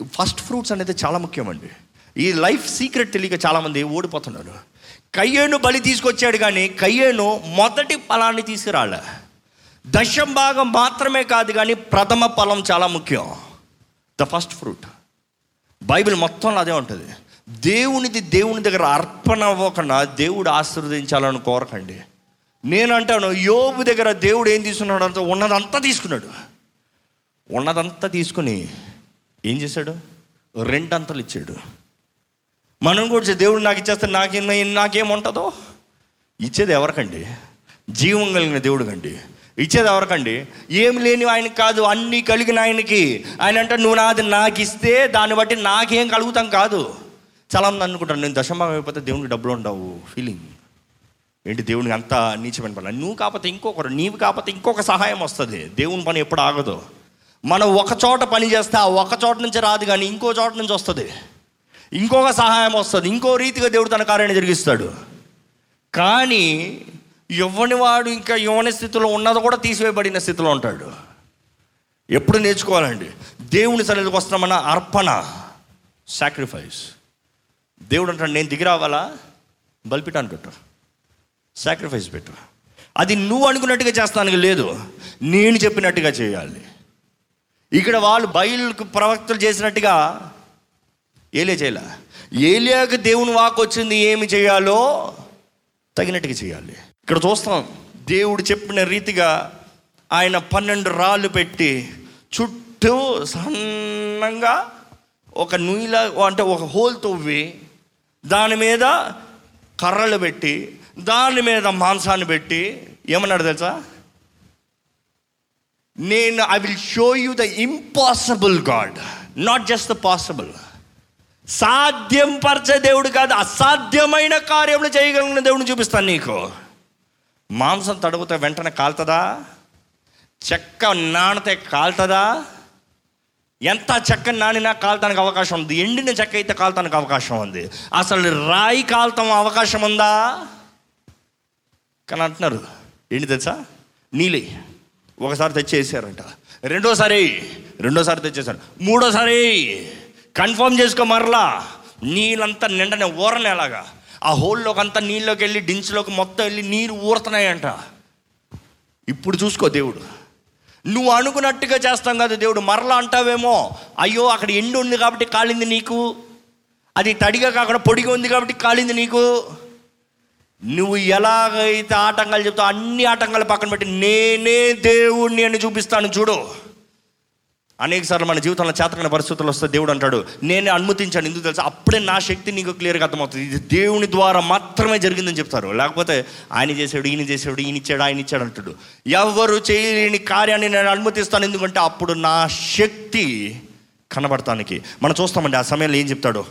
ఫస్ట్ ఫ్రూట్స్ అనేది చాలా ముఖ్యమండి. ఈ లైఫ్ సీక్రెట్ తెలియక చాలామంది ఓడిపోతున్నారు. కయ్యేను బలి తీసుకొచ్చాడు కానీ కయ్యేను మొదటి ఫలాన్ని తీసుకురాలే. దశం భాగం మాత్రమే కాదు కానీ ప్రథమ ఫలం చాలా ముఖ్యం. The first fruit. బైబిల్ మొత్తంలో అదే ఉంటుంది. దేవునిది దేవుని దగ్గర అర్పణ అవ్వకుండా దేవుడు ఆశీర్వదించాలని కోరకండి. నేను అంటాను యోబు దగ్గర దేవుడు ఏం తీసుకున్నాడు అంత ఉన్నదంతా తీసుకున్నాడు. ఉన్నదంతా తీసుకుని ఏం చేశాడు? రెండంతలు ఇచ్చాడు. మనం కూడా దేవుడు నాకు ఇచ్చేస్తే నాకేం నాకేముంటుందో? ఇచ్చేది ఎవరికండి? జీవం కలిగిన దేవుడు కండి ఇచ్చేది ఎవరికండి? ఏం లేని ఆయనకి కాదు అన్నీ కలిగిన ఆయనకి. ఆయన అంటే నువ్వు నాది నాకు ఇస్తే దాన్ని బట్టి నాకేం కలుగుతాం కాదు. చాలా మంది అనుకుంటాను నేను దశమాగం అయిపోతే దేవునికి డబ్బులు ఉండవు. ఫీలింగ్ ఏంటి దేవునికి అంత నీచమైన పని? నువ్వు కాకపోతే ఇంకొకరు నీవు కాకపోతే ఇంకొక సహాయం వస్తుంది. దేవుని పని ఎప్పుడు ఆగదు. మనం ఒక చోట పని చేస్తే ఆ ఒక చోట నుంచి రాదు కానీ ఇంకో చోట నుంచి వస్తుంది. ఇంకొక సహాయం వస్తుంది. ఇంకో రీతిగా దేవుడు తన కార్యాన్ని జరిగిస్తాడు. కానీ ఇవ్వని వాడు ఇంకా ఇవ్వని స్థితిలో ఉన్నది కూడా తీసివేయబడిన స్థితిలో ఉంటాడు. ఎప్పుడు నేర్చుకోవాలండి? దేవుని సన్నిధికి వస్తున్నామన్న అర్పణ సాక్రిఫైస్ దేవుడు అంటాడు నేను దిగి రావాలా? బలిపిటాన్ని పెట్టు. సాక్రిఫైస్ పెట్టు. అది నువ్వు అనుకున్నట్టుగా చేస్తానికి లేదు. నేను చెప్పినట్టుగా చేయాలి. ఇక్కడ వాళ్ళు బయలుకు ప్రవక్తలు చేసినట్టుగా ఏలే చేయాల? ఏలియాకి దేవుని వాక్ వచ్చింది ఏమి చేయాలో తగినట్టుగా చేయాలి. ఇక్కడ చూస్తాం దేవుడు చెప్పిన రీతిగా ఆయన పన్నెండు రాళ్ళు పెట్టి చుట్టూ సన్నంగా ఒక నూయిలా అంటే ఒక హోల్ తవ్వి దాని మీద కర్రలు పెట్టి దాని మీద మాంసాన్ని పెట్టి ఏమన్నాడు తెలుసా? నేను I will show you the impossible God not just the possible సాధ్యం పరిచే దేవుడు కాదు అసాధ్యమైన కార్యములు చేయగలిగిన దేవుడిని చూపిస్తాను నీకు. మాంసం తడుగుతా వెంటనే కాలుతుందా? చెక్క నానితే కాలుతుందా? ఎంత చెక్క నానినా కాలటానికి అవకాశం ఉంది. ఎండిన చెక్క అయితే కాలటానికి అవకాశం ఉంది. అసలు రాయి కాలటం అవకాశం ఉందా? కానీ అంటున్నారు ఏంటి తెలుసా? నీలి ఒకసారి తెచ్చేసారంట. రెండోసారి రెండోసారి తెచ్చేసారు. మూడోసారి కన్ఫర్మ్ చేసుకో మరలా. నీళ్ళంతా నిండనే ఊరనే అలాగా. ఆ హోల్లోకి అంతా నీళ్ళలోకి వెళ్ళి డించ్లోకి మొత్తం వెళ్ళి నీరు ఊరుతున్నాయంట. ఇప్పుడు చూసుకో దేవుడు. నువ్వు అనుకున్నట్టుగా చేస్తాం కదా దేవుడు. మరలా అంటావేమో అయ్యో అక్కడ ఎండు ఉంది కాబట్టి కాలింది నీకు. అది తడిగా కాకుండా పొడిగా ఉంది కాబట్టి కాలింది నీకు. నువ్వు ఎలాగైతే ఆటంకాలు చెప్తావు అన్ని ఆటంకాలు పక్కన పెట్టి నేనే దేవుణ్ణి అని చూపిస్తాను. చూడు. అనేక సార్లు మన జీవితంలో చేతకైన పరిస్థితులు వస్తే దేవుడు అంటాడు నేనే అనుమతించాను ఎందుకు తెలుసా? అప్పుడే నా శక్తి నీకు క్లియర్గా అర్థమవుతుంది. ఇది దేవుని ద్వారా మాత్రమే జరిగిందని చెప్తారు. లేకపోతే ఆయన చేసాడు ఈయన చేసాడు ఈయన ఇచ్చాడు ఆయన ఇచ్చాడు అంటాడు. ఎవరు చేయలేని కార్యాన్ని నేను అనుమతిస్తాను. ఎందుకంటే అప్పుడు నా శక్తి కనబడటానికి. మనం చూస్తామండి ఆ సమయంలో ఏం చెప్తాడు?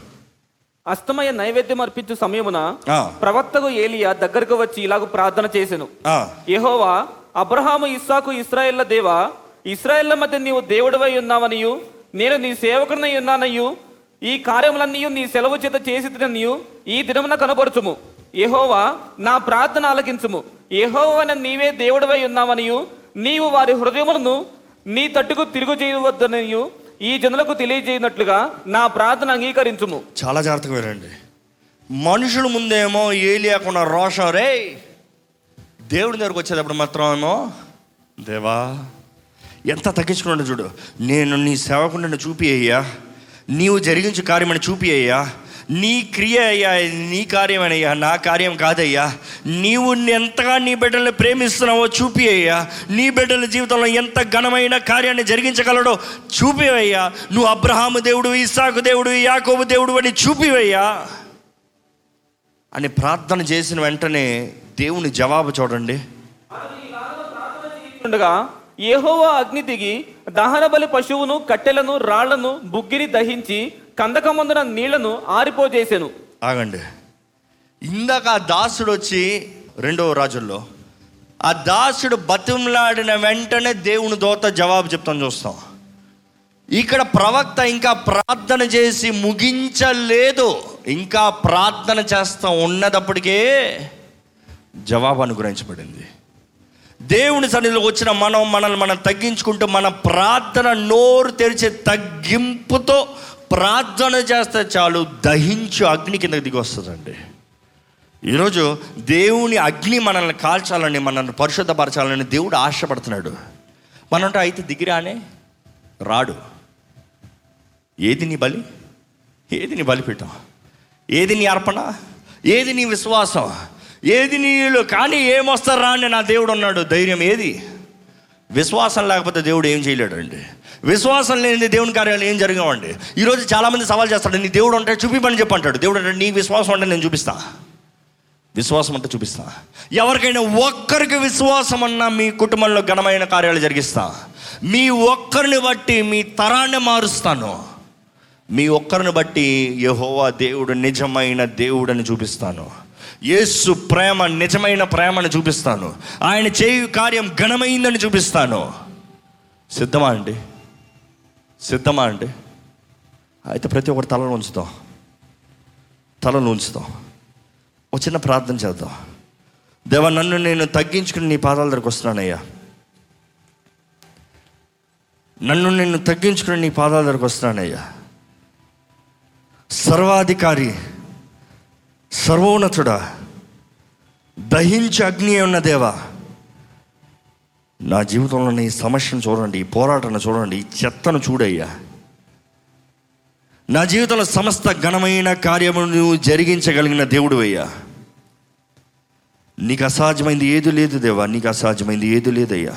అస్తమయ నైవేద్యం అర్పించు సమయమున. ప్రవక్తకు ఏలియా దగ్గరకు వచ్చి ఇలాగ ప్రార్థన చేసెను. ఆ, యెహోవా అబ్రహాము ఇస్సాకు ఇస్రాయేళ్ళ దేవా ఇస్రాయేళ్ళ మధ్య నీవు దేవుడివై ఉన్నావనియు నేను నీ సేవకుడినై ఉన్నానయ్యు ఈ కార్యములన్నీ నీ సెలవు చేత చేసి ఈ దినమున కనపరచుము యెహోవా నా ప్రార్థన ఆలకించుము. యెహోవా నీవే దేవుడివై ఉన్నావనియు నీవు వారి హృదయములను నీ తట్టుకు తిరుగు చేయవద్దనియు ఈ జనులకు తెలియజేయనట్లుగా నా ప్రార్థన అంగీకరించుము. చాలా జాగ్రత్తగా వినండి. మనుషుల ముందేమో ఏలియాకున్న రోషం రే దేవుడి దగ్గరకు వచ్చేటప్పుడు మాత్రమేమో దేవా ఎంత తగ్గించుకున్నాడు చూడు. నేను నీ సేవకుండా చూపి అయ్యా. నీవు జరిగించే కార్యమని చూపి అయ్యా. నీ క్రియ అయ్యా నీ కార్యమనయ్యా నా కార్యం కాదయ్యా. నీవు ఎంతగా నీ బిడ్డల్ని ప్రేమిస్తున్నావో చూపి అయ్యా. నీ బిడ్డల జీవితంలో ఎంత ఘనమైన కార్యాన్ని జరిగించగలడో చూపివయ్యా నువ్వు అబ్రహాము దేవుడు ఇసాకు దేవుడు యాకోబు దేవుడు అని చూపివయ్యా అని ప్రార్థన చేసిన వెంటనే దేవుని జవాబు చూడండి. ఉండగా ఏహోవా అగ్ని దిగి దహన బలి పశువును కట్టెలను రాళ్ళను బుగ్గిరి దహించి కందకమందున నీళ్ళను ఆరిపోజేసెను. ఆగండి. ఇందాక ఆ దాసుడు వచ్చి రెండవ రాజుల్లో ఆ దాసుడు బతిమలాడిన వెంటనే దేవుని దోత జవాబు చెప్తాను చూస్తాం. ఇక్కడ ప్రవక్త ఇంకా ప్రార్థన చేసి ముగించలేదు. ఇంకా ప్రార్థన చేస్తా ఉన్నదప్పటికే జవాబు అనుగ్రహించబడింది. దేవుని సన్నిధిలోకి వచ్చిన మనం మనల్ని మనం తగ్గించుకుంటూ మన ప్రార్థన నోరు తెరిచే తగ్గింపుతో ప్రార్థన చేస్తే చాలు దహించు అగ్ని కిందకి దిగి వస్తుందండి. ఈరోజు దేవుని అగ్ని మనల్ని కాల్చాలని మనల్ని పరిశుద్ధపరచాలని దేవుడు ఆశపడుతున్నాడు. మనంటే అయితే దిగిరానే రాడు. ఏది నీ బలి? ఏది నీ బలిపీఠం? ఏది నీ అర్పణ? ఏది నీ విశ్వాసం? ఏది నీళ్ళు? కానీ ఏమొస్తారు రా అని నా దేవుడు ఉన్నాడు ధైర్యం ఏది? విశ్వాసం లేకపోతే దేవుడు ఏం చేయలేడండి. విశ్వాసం లేని దేవుని కార్యాలు ఏం జరిగామండి ఈరోజు చాలామంది సవాల్ చేస్తాడు నీ దేవుడు అంటే చూపిమని చెప్పి అంటాడు దేవుడు అంటే నీ విశ్వాసం అంటే నేను చూపిస్తా. విశ్వాసం అంటే చూపిస్తా. ఎవరికైనా ఒక్కరికి విశ్వాసం అన్నా మీ కుటుంబంలో ఘనమైన కార్యాలు జరిగిస్తా. మీ ఒక్కరిని బట్టి మీ తరాన్ని మారుస్తాను. మీ ఒక్కరిని బట్టి యహోవా దేవుడు నిజమైన దేవుడని చూపిస్తాను. యేసు ప్రేమ నిజమైన ప్రేమను చూపిస్తాను. ఆయన చేయు కార్యం ఘనమైందని చూపిస్తాను. సిద్ధమా అండి? సిద్ధమా అండి? అయితే ప్రతి ఒక్కరు తలను ఉంచుతాం. తలను ఉంచుతాం. ఒక చిన్న ప్రార్థన చేద్దాం. దేవా నన్ను నేను తగ్గించుకుని నీ పాదాల దగ్గరకు వస్తున్నానయ్యా. నన్ను నేను తగ్గించుకుని నీ పాదాల దగ్గరకు వస్తున్నానయ్యా. సర్వాధికారి సర్వోన్నతుడా దహించి అగ్ని ఉన్న దేవా నా జీవితంలో ఈ సమస్యను చూడండి ఈ పోరాటాన్ని చూడండి ఈ చెత్తను చూడయ్యా. నా జీవితంలో సమస్త ఘనమైన కార్యమును నువ్వు జరిగించగలిగిన దేవుడు అయ్యా నీకు అసాధ్యమైంది ఏది లేదు దేవా నీకు అసాధ్యమైంది ఏది లేదయ్యా.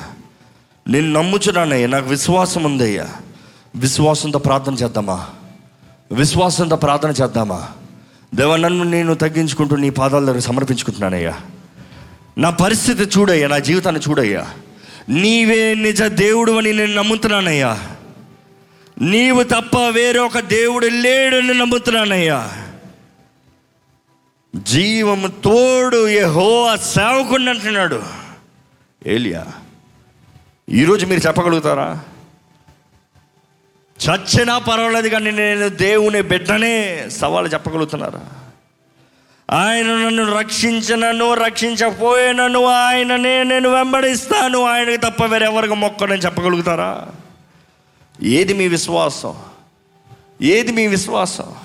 నేను నమ్ముచున్నానయ్యా నాకు విశ్వాసం ఉందయ్యా. విశ్వాసంతో ప్రార్థన చేద్దామా? విశ్వాసంతో ప్రార్థన చేద్దామా? దేవ నన్ను నేను తగ్గించుకుంటూ నీ పాదాల దగ్గర సమర్పించుకుంటున్నానయ్యా. నా పరిస్థితి చూడయ్యా నా జీవితాన్ని చూడయ్యా. నీవే నిజ దేవుడు అని నేను నమ్ముతున్నానయ్యా. నీవు తప్ప వేరే ఒక దేవుడు లేడని నమ్ముతున్నానయ్యా. జీవము తోడు యహో సేవకుండా అంటున్నాడు. ఏలియా ఈరోజు మీరు చెప్పగలుగుతారా? చచ్చినా పర్వాలేదు కానీ నేను దేవుని బిడ్డనే సవాలు చెప్పగలుగుతున్నారా? ఆయన నన్ను రక్షించినను రక్షించపోయినను ఆయననే నేను వెంబడిస్తాను. ఆయనకి తప్ప వేరెవరికి మొక్కనని చెప్పగలుగుతారా? ఏది మీ విశ్వాసం? ఏది మీ విశ్వాసం?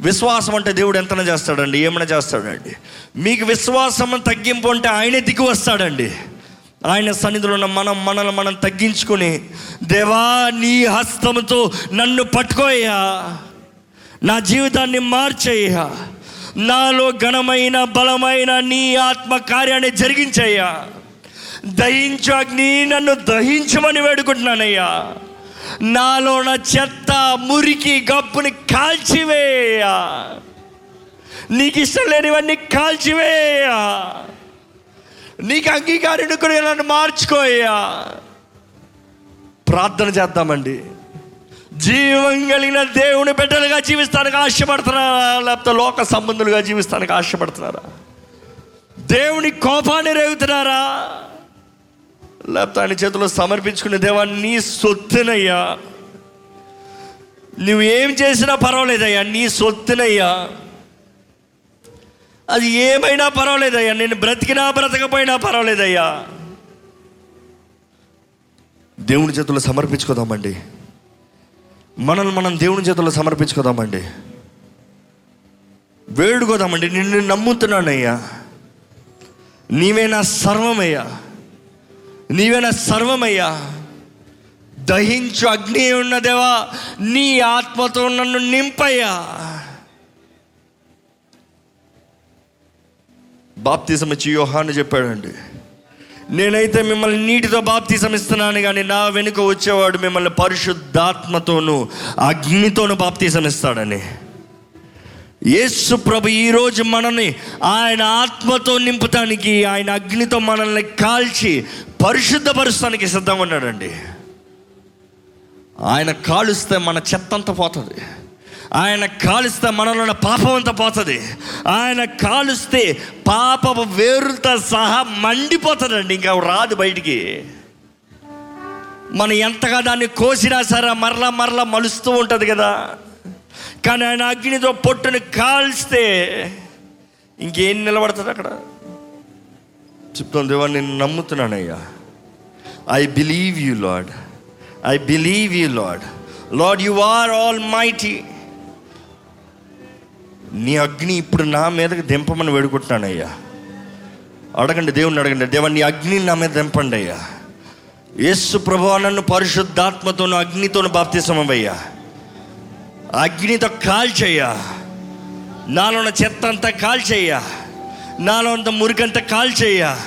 విశ్వాసం అంటే దేవుడు ఎంతనా చేస్తాడండి? ఏమైనా చేస్తాడండి? మీకు విశ్వాసం తగ్గింపు అంటే ఆయనే దిగి వస్తాడండి. ఆయన సన్నిధిలో ఉన్న మనం మనల్ని మనం తగ్గించుకొని దేవా నీ హస్తంతో నన్ను పట్టుకోయ్యా. నా జీవితాన్ని మార్చేయ్యా. నాలో ఘనమైన బలమైన నీ ఆత్మ కార్యాన్ని జరిగించయ్యా. దహించు అగ్ని నన్ను దహించమని వేడుకుంటున్నానయ్యా. నాలో నా చెత్త మురికి గప్పుని కాల్చివేయ నీకు ఇష్టం లేనివన్నీ కాల్చివేయ నీకు అంగీకారం కూడా నన్ను మార్చుకోయ్యా ప్రార్థన చేద్దామండి. జీవం కలిగిన దేవుని బిడ్డలుగా జీవిస్తానికి ఆశపడుతున్నారా? లేకపోతే లోక సంబంధులుగా జీవిస్తానికి ఆశపడుతున్నారా? దేవుని కోపాన్ని రేగుతున్నారా? లేకపోతే ఆయన చేతిలో సమర్పించుకునే దేవా నీ సొత్తునయ్యా. నువ్వు ఏం చేసినా పర్వాలేదయ్యా నీ సొత్తునయ్యా. అది ఏమైనా పర్వాలేదయ్యా. నేను బ్రతికినా బ్రతకపోయినా పర్వాలేదయ్యా. దేవుని చేతుల్లో సమర్పించుకోదామండి. మనల్ని మనం దేవుని చేతుల్లో సమర్పించుకోదామండి. వేడుకోదామండి. నిన్ను నమ్ముతున్నానయ్యా. నీవే నా సర్వమయ్యా. నీవే నా సర్వమయ్యా. దహించు అగ్ని ఉన్నదేవా నీ ఆత్మతో నన్ను నింపయ్యా. బాప్తిజం ఇచ్చి యోహాను చెప్పాడండి. నేనైతే మిమ్మల్ని నీటితో బాప్తిజం ఇస్తున్నాను కానీ నా వెనుక వచ్చేవాడు మిమ్మల్ని పరిశుద్ధాత్మతోనూ అగ్నితోనూ బాప్తిజం ఇస్తాడని యేసు ప్రభు ఈరోజు మనల్ని ఆయన ఆత్మతో నింపుతానికి ఆయన అగ్నితో మనల్ని కాల్చి పరిశుద్ధపరుస్తానికి సిద్ధంగా ఉన్నాడండి. ఆయన కాలుస్తే మన చెత్తంతా పోతుంది. ఆయన కాలుస్తే మనలో ఉన్న పాపం అంతా పోతుంది. ఆయన కాలుస్తే పాప వేరుతో సహా మండిపోతుందండి. ఇంకా రాదు బయటికి. మనం ఎంతగా దాన్ని కోసినా సరే మరలా మరలా మలుస్తూ ఉంటుంది కదా. కానీ ఆయన అగ్నితో పొట్టుని కాల్స్తే ఇంకేం నిలబడుతుంది అక్కడ? చెప్తాను దేవా నేను నమ్ముతున్నానయ్యా. I believe you Lord I believe you Lord Lord you are almighty నీ అగ్ని ఇప్పుడు నా మీదకి దింపమని వేడుకుంటున్నానయ్యా అడగండి దేవుణ్ణి అడగండి దేవా నీ అగ్నిని నా మీద దింపండి అయ్యా. యేసు ప్రభు నన్ను పరిశుద్ధాత్మతోను అగ్నితోను బాప్తిసమయ్యా అగ్నితో కాల్చయ్యా. నాలో ఉన్న చెత్త అంతా కాల్చేయ్యా. నాలో అంత మురికంతా కాల్చేయ్యా.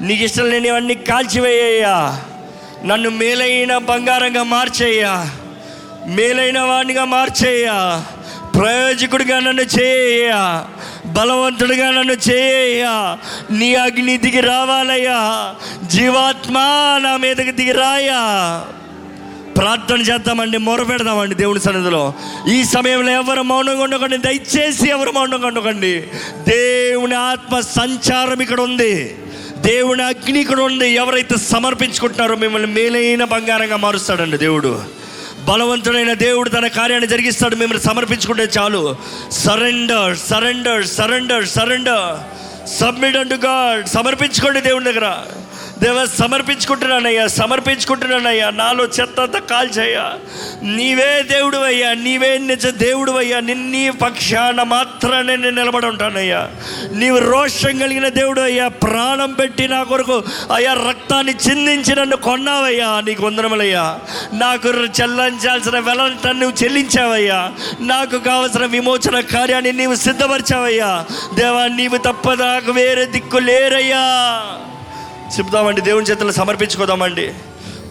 నీకు ఇష్టం లేనివన్నీ కాల్చివేయ్యా. నన్ను మేలైన బంగారంగా మార్చేయ్యా. మేలైన వాడినిగా మార్చేయ్యా. ప్రయోజకుడిగా నన్ను చేయ బలవంతుడిగా నన్ను చేయ నీ అగ్ని దిగి రావాలయ్యా. జీవాత్మ నా మీదకి దిగి రాయా ప్రార్థన చేద్దామండి మొరపెడదామండి దేవుని సన్నిధిలో. ఈ సమయంలో ఎవరు మౌనంగా ఉండకండి దయచేసి ఎవరు మౌనంగా ఉండకండి. దేవుని ఆత్మ సంచారం ఇక్కడ ఉంది. దేవుని అగ్ని ఇక్కడ ఉంది. ఎవరైతే సమర్పించుకుంటున్నారో మిమ్మల్ని మేలైన బంగారంగా మారుస్తాడండి దేవుడు. బలవంతుడైన దేవుడు తన కార్యాన్ని జరిగిస్తాడు. మిమ్మల్ని సమర్పించుకుంటే చాలు. Surrender surrender surrender surrender submit and God సమర్పించుకోండి దేవుని దగ్గర. దేవ సమర్పించుకుంటున్నానయ్యా సమర్పించుకుంటున్నానయ్యా నాలో చెత్త అంతా కాల్చయ్యా. నీవే దేవుడు అయ్యా నీవే నిజ దేవుడు అయ్యా నిన్నీ పక్షాన మాత్రమే నేను నిలబడి ఉంటానయ్యా. నీవు రోషం కలిగిన దేవుడు అయ్యా ప్రాణం పెట్టి నా కొరకు అయ్యా రక్తాన్ని చిందించి నన్ను కొన్నావయ్యా నీకు వందనములయ్యా. నాకు చెల్లించాల్సిన వెలంతా నువ్వు చెల్లించావయ్యా. నాకు కావలసిన విమోచన కార్యాన్ని నీవు సిద్ధపరిచావయ్యా. దేవా నీవు తప్ప నాకు వేరే దిక్కు లేరయ్యా. చెప్దామండి దేవుని చేతులు సమర్పించుకోదామండి.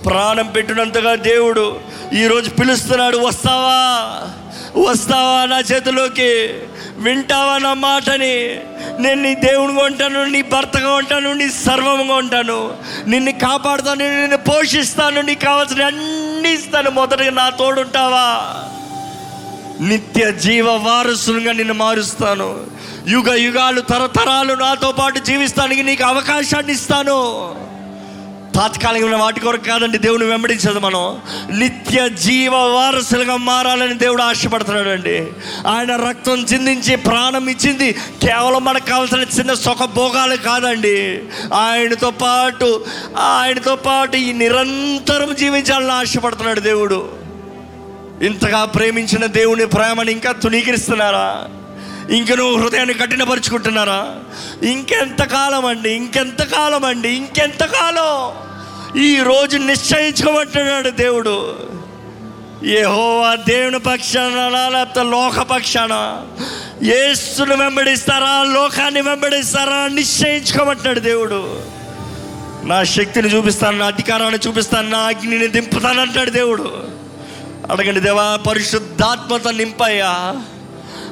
ప్రాణం పెట్టినంతగా దేవుడు ఈరోజు పిలుస్తున్నాడు వస్తావా? వస్తావా నా చేతిలోకి? వింటావా నా మాటని? నేను నీ దేవునిగా ఉంటాను నీ భర్తగా ఉంటాను నీ సర్వంగా ఉంటాను. నిన్ను కాపాడుతాను నిన్ను పోషిస్తాను నీకు కావాల్సిన అన్నీ ఇస్తాను. మొదటగా నా తోడుంటావా? నిత్య జీవ వారసులుగా నిన్ను మారుస్తాను. యుగ యుగాలు తరతరాలు నాతో పాటు జీవిస్తానికి నీకు అవకాశాన్ని ఇస్తాను. తాత్కాలికమైన వాటి కొరకు కాదండి దేవుని వెంబడించదు మనం. నిత్య జీవ వారసులుగా మారాలని దేవుడు ఆశపడుతున్నాడు అండి ఆయన రక్తం చిందించి ప్రాణం ఇచ్చింది కేవలం మనకు కావాల్సిన చిన్న సుఖభోగాలు కాదండి. ఆయనతో పాటు ఆయనతో పాటు ఈ నిరంతరం జీవించాలని ఆశపడుతున్నాడు దేవుడు. ఇంతగా ప్రేమించిన దేవుని ప్రేమను ఇంకా తునీకరిస్తున్నారా ఇంక నువ్వు హృదయాన్ని కఠినపరుచుకుంటున్నారా? ఇంకెంతకాలం అండి ఇంకెంతకాలం అండి ఇంకెంతకాలం? ఈ రోజు నిశ్చయించుకోమంటున్నాడు దేవుడు. యెహోవా దేవుని పక్షాన లేకపోతే లోక పక్షాన వెంబడిస్తారా లోకాన్ని వెంబడిస్తారా నిశ్చయించుకోమంటున్నాడు దేవుడు. నా శక్తిని చూపిస్తాను నా అధికారాన్ని చూపిస్తాను నా అగ్నిని దింపుతానంటాడు దేవుడు. అడగండి దేవా పరిశుద్ధాత్మతో నింపయ్యా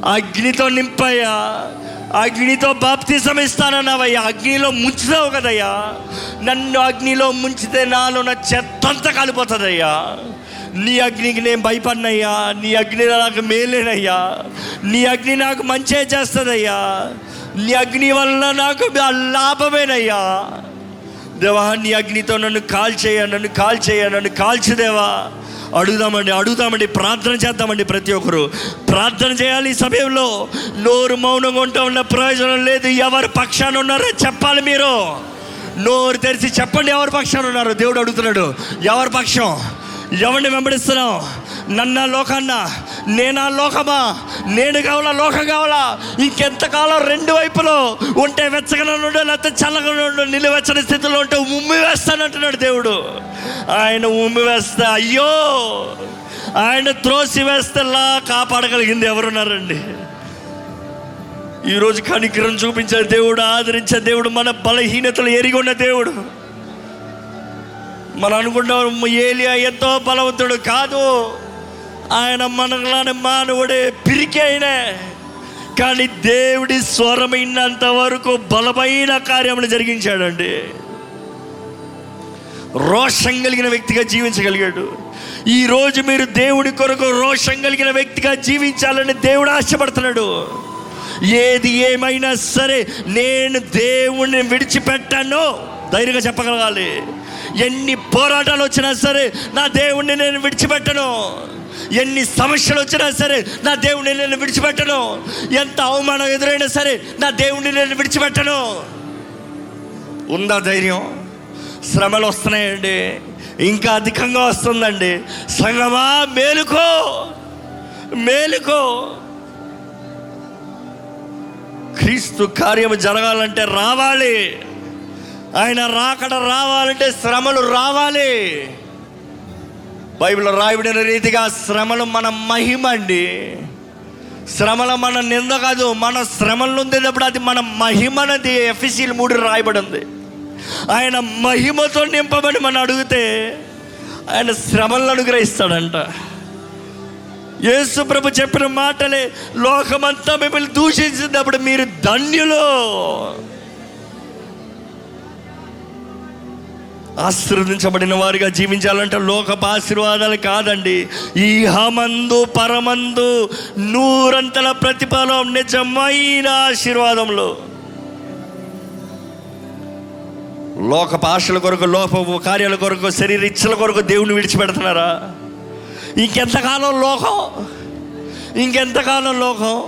అగ్నితో నింపయ్యా అగ్నితో బాప్తిజం ఇస్తానన్నావయ్యా అగ్నిలో ముంచుతావు కదయ్యా. నన్ను అగ్నిలో ముంచితే నాలో నా చెత్తంతా కాలిపోతుందయ్యా. నీ అగ్నికి నేను భయపడినయ్యా నీ అగ్ని నాకు మేలేనయ్యా. నీ అగ్ని నాకు మంచే చేస్తుందయ్యా. నీ అగ్ని వల్ల నాకు లాభమేనయ్యా. దేవా నీ అగ్నితో నన్ను కాల్చేయ నన్ను కాల్చేయ నన్ను కాల్చుదేవా అడుగుదామండి అడుగుదామండి ప్రార్థన చేద్దామండి ప్రతి ఒక్కరు. ప్రార్థన చేయాలి ఈ సమయంలో. నోరు మౌనంగా ఉంటూ ఉన్న ప్రయోజనం లేదు. ఎవరు పక్షాన ఉన్నారో చెప్పాలి మీరు. నోరు తెరిచి చెప్పండి ఎవరి పక్షాన ఉన్నారు. దేవుడు అడుగుతున్నాడు ఎవరి పక్షం? ఎవరిని వెంబడిస్తున్నావు? నన్న లోకన్న నేనా లోకమా? నేను కావాలా లోకం కావాలా? ఇంకెంతకాలం రెండు వైపులో ఉంటే వెచ్చగా ఉండు లేకపోతే చల్లగా ఉండు నిలువెచ్చని స్థితిలో ఉంటే ఉమ్మి వేస్తానంటున్నాడు దేవుడు. ఆయన ఉమ్మి వేస్తే అయ్యో! ఆయన త్రోసి వేస్తేలా కాపాడగలిగింది ఎవరున్నారండి? ఈరోజు కనికరం చూపించే దేవుడు ఆదరించే దేవుడు మన బలహీనతలు ఎరిగి ఉన్న దేవుడు. మనం అనుకుంటాం ఏలియా ఎంతో బలవంతుడు కాదు. ఆయన మనలానే మానవుడే పిరికి అయినే కానీ దేవుడి స్వరమైనంత వరకు బలమైన కార్యములు జరిగించాడండి. రోషం కలిగిన వ్యక్తిగా జీవించగలిగాడు. ఈరోజు మీరు దేవుడి కొరకు రోషం కలిగిన వ్యక్తిగా జీవించాలని దేవుడు ఆశపడుతున్నాడు. ఏది ఏమైనా సరే నేను దేవుణ్ణి విడిచిపెట్టాను. ధైర్యంగా చెప్పగలగాలి. ఎన్ని పోరాటాలు వచ్చినా సరే నా దేవుణ్ణి నేను విడిచిపెట్టను. ఎన్ని సమస్యలు వచ్చినా సరే నా దేవుణ్ణి నేను విడిచిపెట్టను. ఎంత అవమానం ఎదురైనా సరే నా దేవుణ్ణి నేను విడిచిపెట్టను. ఉందా ధైర్యం? శ్రమలు వస్తున్నాయండి. ఇంకా అధికంగా వస్తుందండి. సంగమా మేలుకో. మేలుకో. క్రీస్తు కార్యము జరగాలంటే రావాలి. ఆయన రాకడ రావాలంటే శ్రమలు రావాలి. బైబిల్ రాయబడిన రీతిగా శ్రమలు మన మహిమ అండి. శ్రమల మన నింద కాదు మన శ్రమలు ఉండేటప్పుడు అది మన మహిమనది ఎఫ్ఎసీలు మూడు రాయబడి ఉంది. ఆయన మహిమతో నింపబడి మనం అడిగితే ఆయన శ్రమలను అనుగ్రహిస్తాడంట. యేసు ప్రభు చెప్పిన మాటలే లోకమంతా మిమ్మల్ని దూషించినప్పుడు మీరు ధన్యులు. ఆశీర్వదించబడిన వారిగా జీవించాలంటే లోకపు ఆశీర్వాదాలు కాదండి. ఈ హమందు పరమందు నూరంతల ప్రతిఫలం నిజమైన ఆశీర్వాదంలో. లోక ఆశల కొరకు లోప కార్యాల కొరకు శరీర ఇచ్చల కొరకు దేవుని విడిచిపెడుతున్నారా? ఇంకెంతకాలం లోకం? ఇంకెంతకాలం లోకం?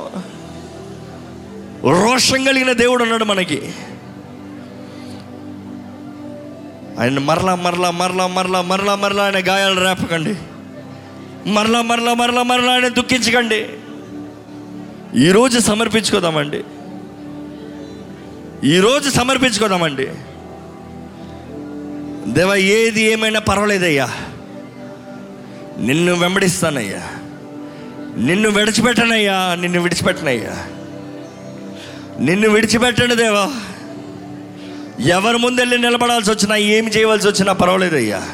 రోషం కలిగిన దేవుడు ఉన్నాడు మనకి. ఆయన మరలా మరలా మరలా మరలా మరలా మరలా ఆయన గాయాలు రేపకండి. మరలా మరలా మరలా మరలా ఆయన దుఃఖించకండి. ఈరోజు సమర్పించుకోదామండి. ఈరోజు సమర్పించుకోదామండి. దేవా ఏది ఏమైనా పర్వాలేదయ్యా. నిన్ను వెంబడిస్తానయ్యా. నిన్ను విడిచిపెట్టనయ్యా నిన్ను విడిచిపెట్టనయ్యా. నిన్ను విడిచిపెట్టండి దేవా. ఎవరి ముందెళ్ళి నిలబడాల్సి వచ్చినా ఏమి చేయవలసి వచ్చినా పర్వాలేదయ్యా.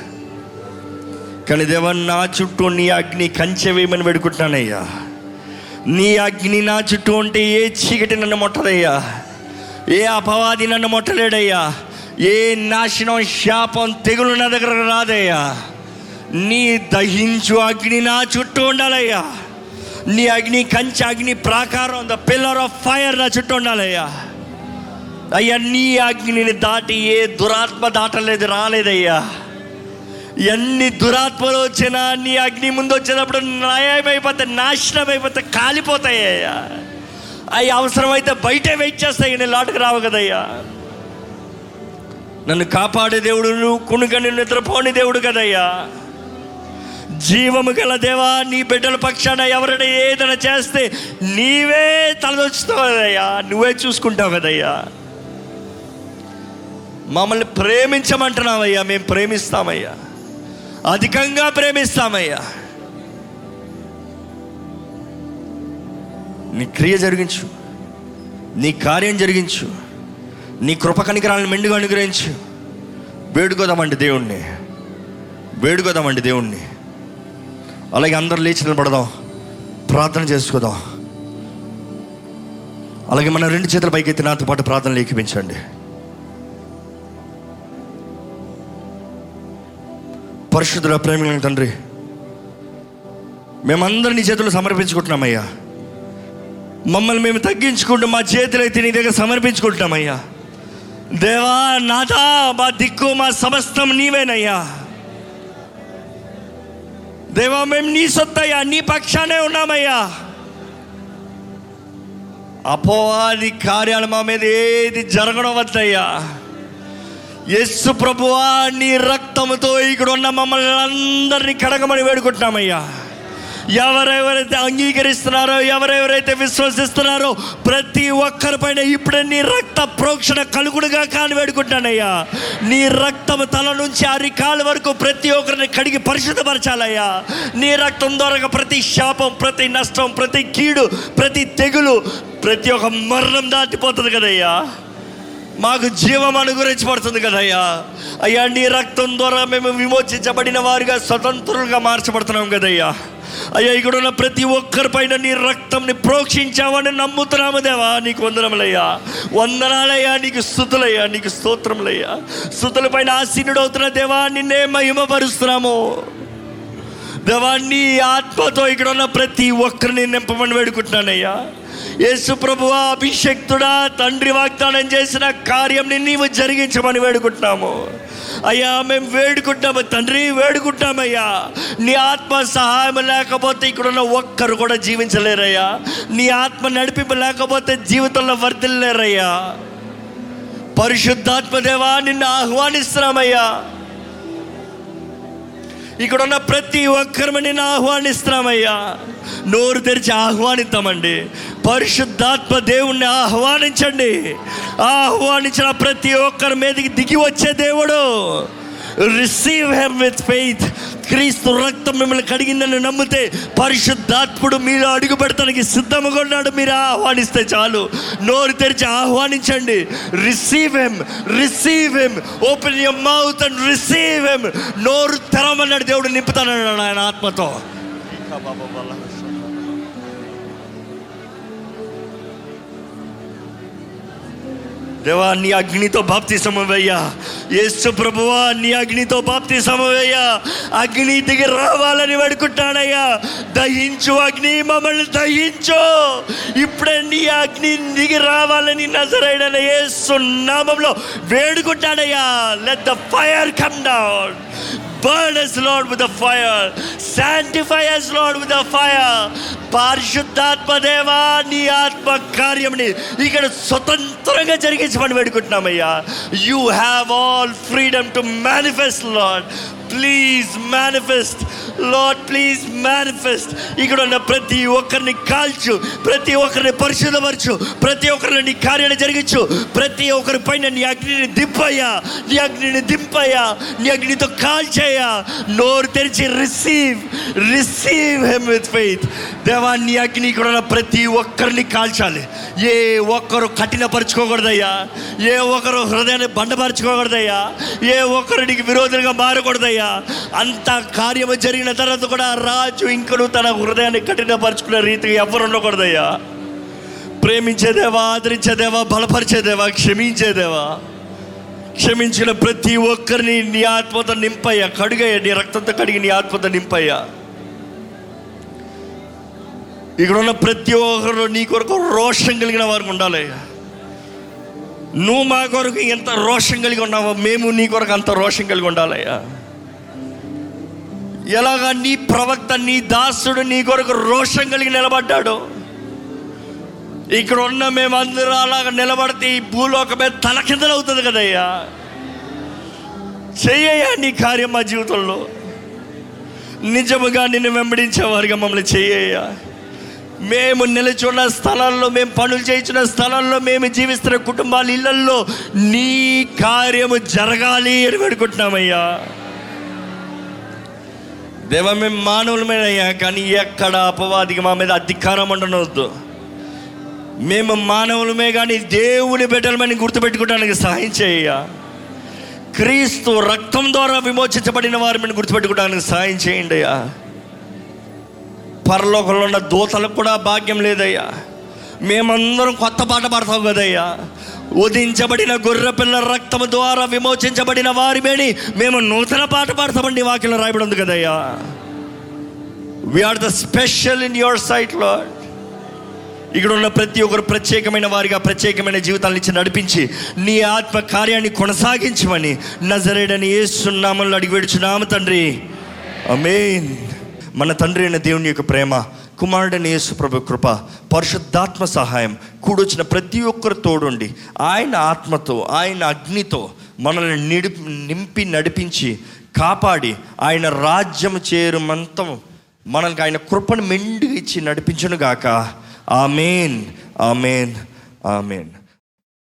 కానీ దేవ నా చుట్టూ నీ అగ్ని కంచె వేయమని పెడుకుంటున్నానయ్యా నీ అగ్ని నా చుట్టూ ఉంటే ఏ చీకటి నన్ను ముట్టదయ్యా. ఏ అపవాది నన్ను ముట్టలేడయ్యా. ఏ నాశనం శాపం తెగులు నా దగ్గర రాదయ్యా. నీ దహించు అగ్ని నా చుట్టూ ఉండాలయ్యా. నీ అగ్ని కంచె అగ్ని ప్రాకారం ద పిల్లర్ ఆఫ్ ఫైర్ నా చుట్టూ ఉండాలయ్యా. అయ్యా నీ అగ్నిని దాటి ఏ దురాత్మ దాటలేదు రాలేదయ్యా. ఎన్ని దురాత్మలు వచ్చినా నీ అగ్ని ముందు వచ్చినప్పుడు నయమైపోతే నాశనం అయిపోతే కాలిపోతాయ్యా. అవి అవసరమైతే బయటే వెయిట్ చేస్తాయి నేను లాటుకు రావు కదయ్యా. నన్ను కాపాడే దేవుడు నువ్వు కునుకని నిద్రపోని దేవుడు కదయ్యా. జీవము గల దేవా నీ బిడ్డల పక్షాన ఎవరైనా ఏదైనా చేస్తే నీవే తలదొచ్చుతావు కదయ్యా. నువ్వే చూసుకుంటావు కదయ్యా. మమ్మల్ని ప్రేమించమంటున్నామయ్యా. మేము ప్రేమిస్తామయ్యా. అధికంగా ప్రేమిస్తామయ్యా. నీ క్రియ జరిగించు. నీ కార్యం జరిగించు. నీ కృప కనికరాలను మెండుగా అనుగ్రహించు. వేడుకోదామండి దేవుణ్ణి. వేడుకోదామండి దేవుణ్ణి. అలాగే అందరు లేచి నిలబడదాం. ప్రార్థన చేసుకోదాం. అలాగే మన రెండు చేతుల పైకి ఎత్తి నాతో పాటు ప్రార్థనలు ఏకిపించండి. పరిశుద్ధుల ప్రేమ తండ్రి మేమందరం నీ చేతులు సమర్పించుకుంటున్నామయ్యా. మమ్మల్ని మేము తగ్గించుకుంటూ మా చేతులు అయితే నీ దగ్గర సమర్పించుకుంటున్నామయ్యా. దేవా నాథా మా దిక్కు మా సమస్తం నీవేనయ్యా. దేవా మేము నీ సొత్తయ్యా నీ పక్షానే ఉన్నామయ్యా. అపోవాది కార్యాలు మా మీద ఏది జరగడం వద్దయ్యా. యస్సు ప్రభువా నీ రక్తంతో ఇక్కడ ఉన్న మమ్మల్ని అందరినీ కడగమని వేడుకుంటున్నామయ్యా. ఎవరెవరైతే అంగీకరిస్తున్నారో ఎవరెవరైతే విశ్వసిస్తున్నారో ప్రతి ఒక్కరి పైన ఇప్పుడే నీ రక్త ప్రోక్షణ కలుగుడుగా కాని వేడుకుంటానయ్యా నీ రక్తం తల నుంచి అరికాల వరకు ప్రతి ఒక్కరిని కడిగి పరిశుద్ధపరచాలయ్యా. నీ రక్తం ద్వారా ప్రతి శాపం ప్రతి నష్టం ప్రతి కీడు ప్రతి తెగులు ప్రతి ఒక్క మరణం దాటిపోతుంది కదయ్యా. మాకు జీవం అనుగురించబడుతుంది కదయ్యా. అయ్యా నీ రక్తం ద్వారా మేము విమోచించబడిన వారిగా స్వతంత్రులుగా మార్చబడుతున్నాం కదయ్యా. అయ్యా ఇక్కడ ఉన్న ప్రతి ఒక్కరి పైన నీ రక్తంని ప్రోక్షించావని నమ్ముతున్నాము దేవా నీకు వందనములయ్యా. వందనాలయ్యా నీకు స్థుతులయ్యా నీకు స్తోత్రములయ్యా. స్థుతులపైన ఆసీనుడవుతున్న దేవా నిన్నే మహిమపరుస్తున్నాము. దేవాన్ని ఆత్మతో ఇక్కడ ఉన్న ప్రతి ఒక్కరిని నింపమని వేడుకుంటున్నానయ్యా. యేసు ప్రభువా అభిషక్తుడా తండ్రి వాగ్దానం చేసిన కార్యంని నీవు జరిగించమని వేడుకుంటున్నాము. అయ్యా మేము వేడుకుంటాము తండ్రి వేడుకుంటామయ్యా నీ ఆత్మ సహాయం లేకపోతే ఇక్కడ ఉన్న ఒక్కరు కూడా జీవించలేరయ్యా. నీ ఆత్మ నడిపింపు లేకపోతే జీవితంలో వర్ధిల్లేరయ్యా. పరిశుద్ధాత్మదేవా నిన్ను ఆహ్వానిస్తున్నామయ్యా. ఇక్కడ ఉన్న ప్రతి ఒక్కరిని నేను ఆహ్వానిస్తున్నామయ్యా. నోరు తెరిచి ఆహ్వానిస్తామండి పరిశుద్ధాత్మ దేవుణ్ణి ఆహ్వానించండి. ఆహ్వానించిన ప్రతి ఒక్కరి మీదకి దిగి వచ్చే దేవుడు. రిసీవ్ హెమ్ విత్ ఫెయిత్ క్రీస్తు రక్తం మిమ్మల్ని కడిగిందని నమ్మితే పరిశుద్ధాత్ముడు మీరు అడుగు పెడతానికి సిద్ధముగా ఉన్నాడు. మీరు ఆహ్వానిస్తే చాలు. నోరు తెరిచి ఆహ్వానించండి. Receive him receive him open your mouth and receive him నోరు తెరమన్నాడు దేవుడు నింపుతానన్నాడు ఆయన ఆత్మతో. దేవా నీ అగ్నితో బాప్తి సమవయ్యా యేసు ప్రభువా నీ అగ్నితో బాప్తి సమవయ్యా అగ్ని దిగి రావాలని వేడుకుంటానయ్యా. దహించు అగ్ని మమ్మల్ని దహించు. ఇప్పుడే నీ అగ్ని దిగి రావాలని నజరైన యేసు నామంలో వేడుకుంటానయ్యా. Let the fire come down burn us Lord with the fire. Sanctify us Lord with the fire. పరిశుద్ధాత్మ దేవా నీ ఆత్మ కార్యముని ఇక్కడ స్వతంత్రంగా జరిగించమని వేడుకుంటున్నామయ్యా. You have all freedom to manifest Lord please manifest Lord please manifest ఇక్కడ ఉన్న ప్రతి ఒక్కరిని కాల్చు. ప్రతి ఒక్కరిని పరిశుద్ధపరచు. ప్రతి ఒక్కరిని నీ కార్యాన్ని జరిగించు. ప్రతి ఒక్కరి పైన నీ అగ్నిని దింపయ్యా. నీ అగ్నిని దింపయ్యా. నీ అగ్నితో కాల్చేయ్యా. నోరు తెరిచి receive receive him with faith దేవా నీ అగ్ని ఇక్కడ ఉన్న ప్రతి ఒక్కరిని కాల్చాలి. ఏ ఒక్కరు కఠినపరచుకోకూడదయ్యా. ఏ ఒక్కరు హృదయాన్ని బండపరచుకోకూడదయ్యా. ఏ ఒక్కరు నీకు విరోధులుగా మారకూడదయ్యా. అంత కార్యము జరిగిన తర్వాత కూడా రాజు ఇంకను తన హృదయాన్ని కఠినపరచుకునే రీతిగా ఎవరు ఉండకూడదయ్యా. ప్రేమించేదేవా ఆదరించేదేవా బలపరిచేదేవా క్షమించేదేవా. క్షమించిన ప్రతి ఒక్కరిని నీ ఆత్మతో నింపయ్యా. కడుగయ్యా నీ రక్తంతో కడిగి నీ ఆత్మతో నింపయ్యా. ఇక్కడ ఉన్న ప్రతి ఒక్కరు నీ కొరకు రోషం కలిగిన వారికి ఉండాలి నువ్వు మా కొరకు ఎంత రోషం కలిగి ఉన్నావో మేము నీ కొరకు అంత రోషం కలిగి ఉండాలయ్యా. ఎలాగా నీ ప్రవక్త నీ దాసుడు నీ కొరకు రోషం కలిగి నిలబడ్డాడు? ఇక్కడ ఉన్న మేమందరూ అలాగ నిలబడితే ఈ భూలోకమే తలకిందలవుతుంది కదయ్యా. చెయ్యయ్యా నీ కార్యం మా జీవితంలో. నిజముగా నిన్ను వెంబడించేవారుగా మమ్మల్ని చెయ్యయ్యా. మేము నిలుచున్న స్థలాల్లో మేము పనులు చేయించిన స్థలాల్లో మేము జీవిస్తున్న కుటుంబాల ఇళ్ళల్లో నీ కార్యము జరగాలి అని పెడుకుంటున్నామయ్యా దేవ మేము మానవులమేనయ్యా కానీ ఎక్కడ అపవాదికి మా మీద అధికారం ఉండనవద్దు మేము మానవులమే కానీ దేవుని బిడ్డలమని గుర్తుపెట్టుకోవడానికి సహాయం చేయ్యా క్రీస్తు రక్తం ద్వారా విమోచించబడిన వారిని గుర్తుపెట్టుకోవడానికి సహాయం చేయండి అయ్యా పరలోకంలో ఉన్న దూతలకు కూడా భాగ్యం లేదయ్యా మేమందరం కొత్త పాట పాడతాం కదయ్యా ఉదించబడిన గొర్రెపిల్ల రక్తము ద్వారా విమోచించబడిన వారిమేని మేము నూతన పాట పాడతామండి వాక్యం రాయబడి ఉంది కదయ్యా. We are the special in your సైట్లో ఇక్కడ ఉన్న ప్రతి ఒక్కరు ప్రత్యేకమైన వారిగా ప్రత్యేకమైన జీవితాలను ఇచ్చి నడిపించి నీ ఆత్మ కార్యాన్ని కొనసాగించమని నజరేడని ఏ సున్నామంలో అడిగి వేడుచున్నాము తండ్రి. అమేన్ మన తండ్రి అయిన దేవుని యొక్క ప్రేమ కుమారుడని యేసు ప్రభు కృప పరిశుద్ధాత్మ సహాయం కూడొచ్చిన ప్రతి ఒక్కరు తోడుండి ఆయన ఆత్మతో ఆయన అగ్నితో మనల్ని నిడి నింపి నడిపించి కాపాడి ఆయన రాజ్యం చేరుమంతం మనకు ఆయన కృపను మెండుగా ఇచ్చి నడిపించును గాక ఆమెన్ ఆమెన్ ఆమెన్.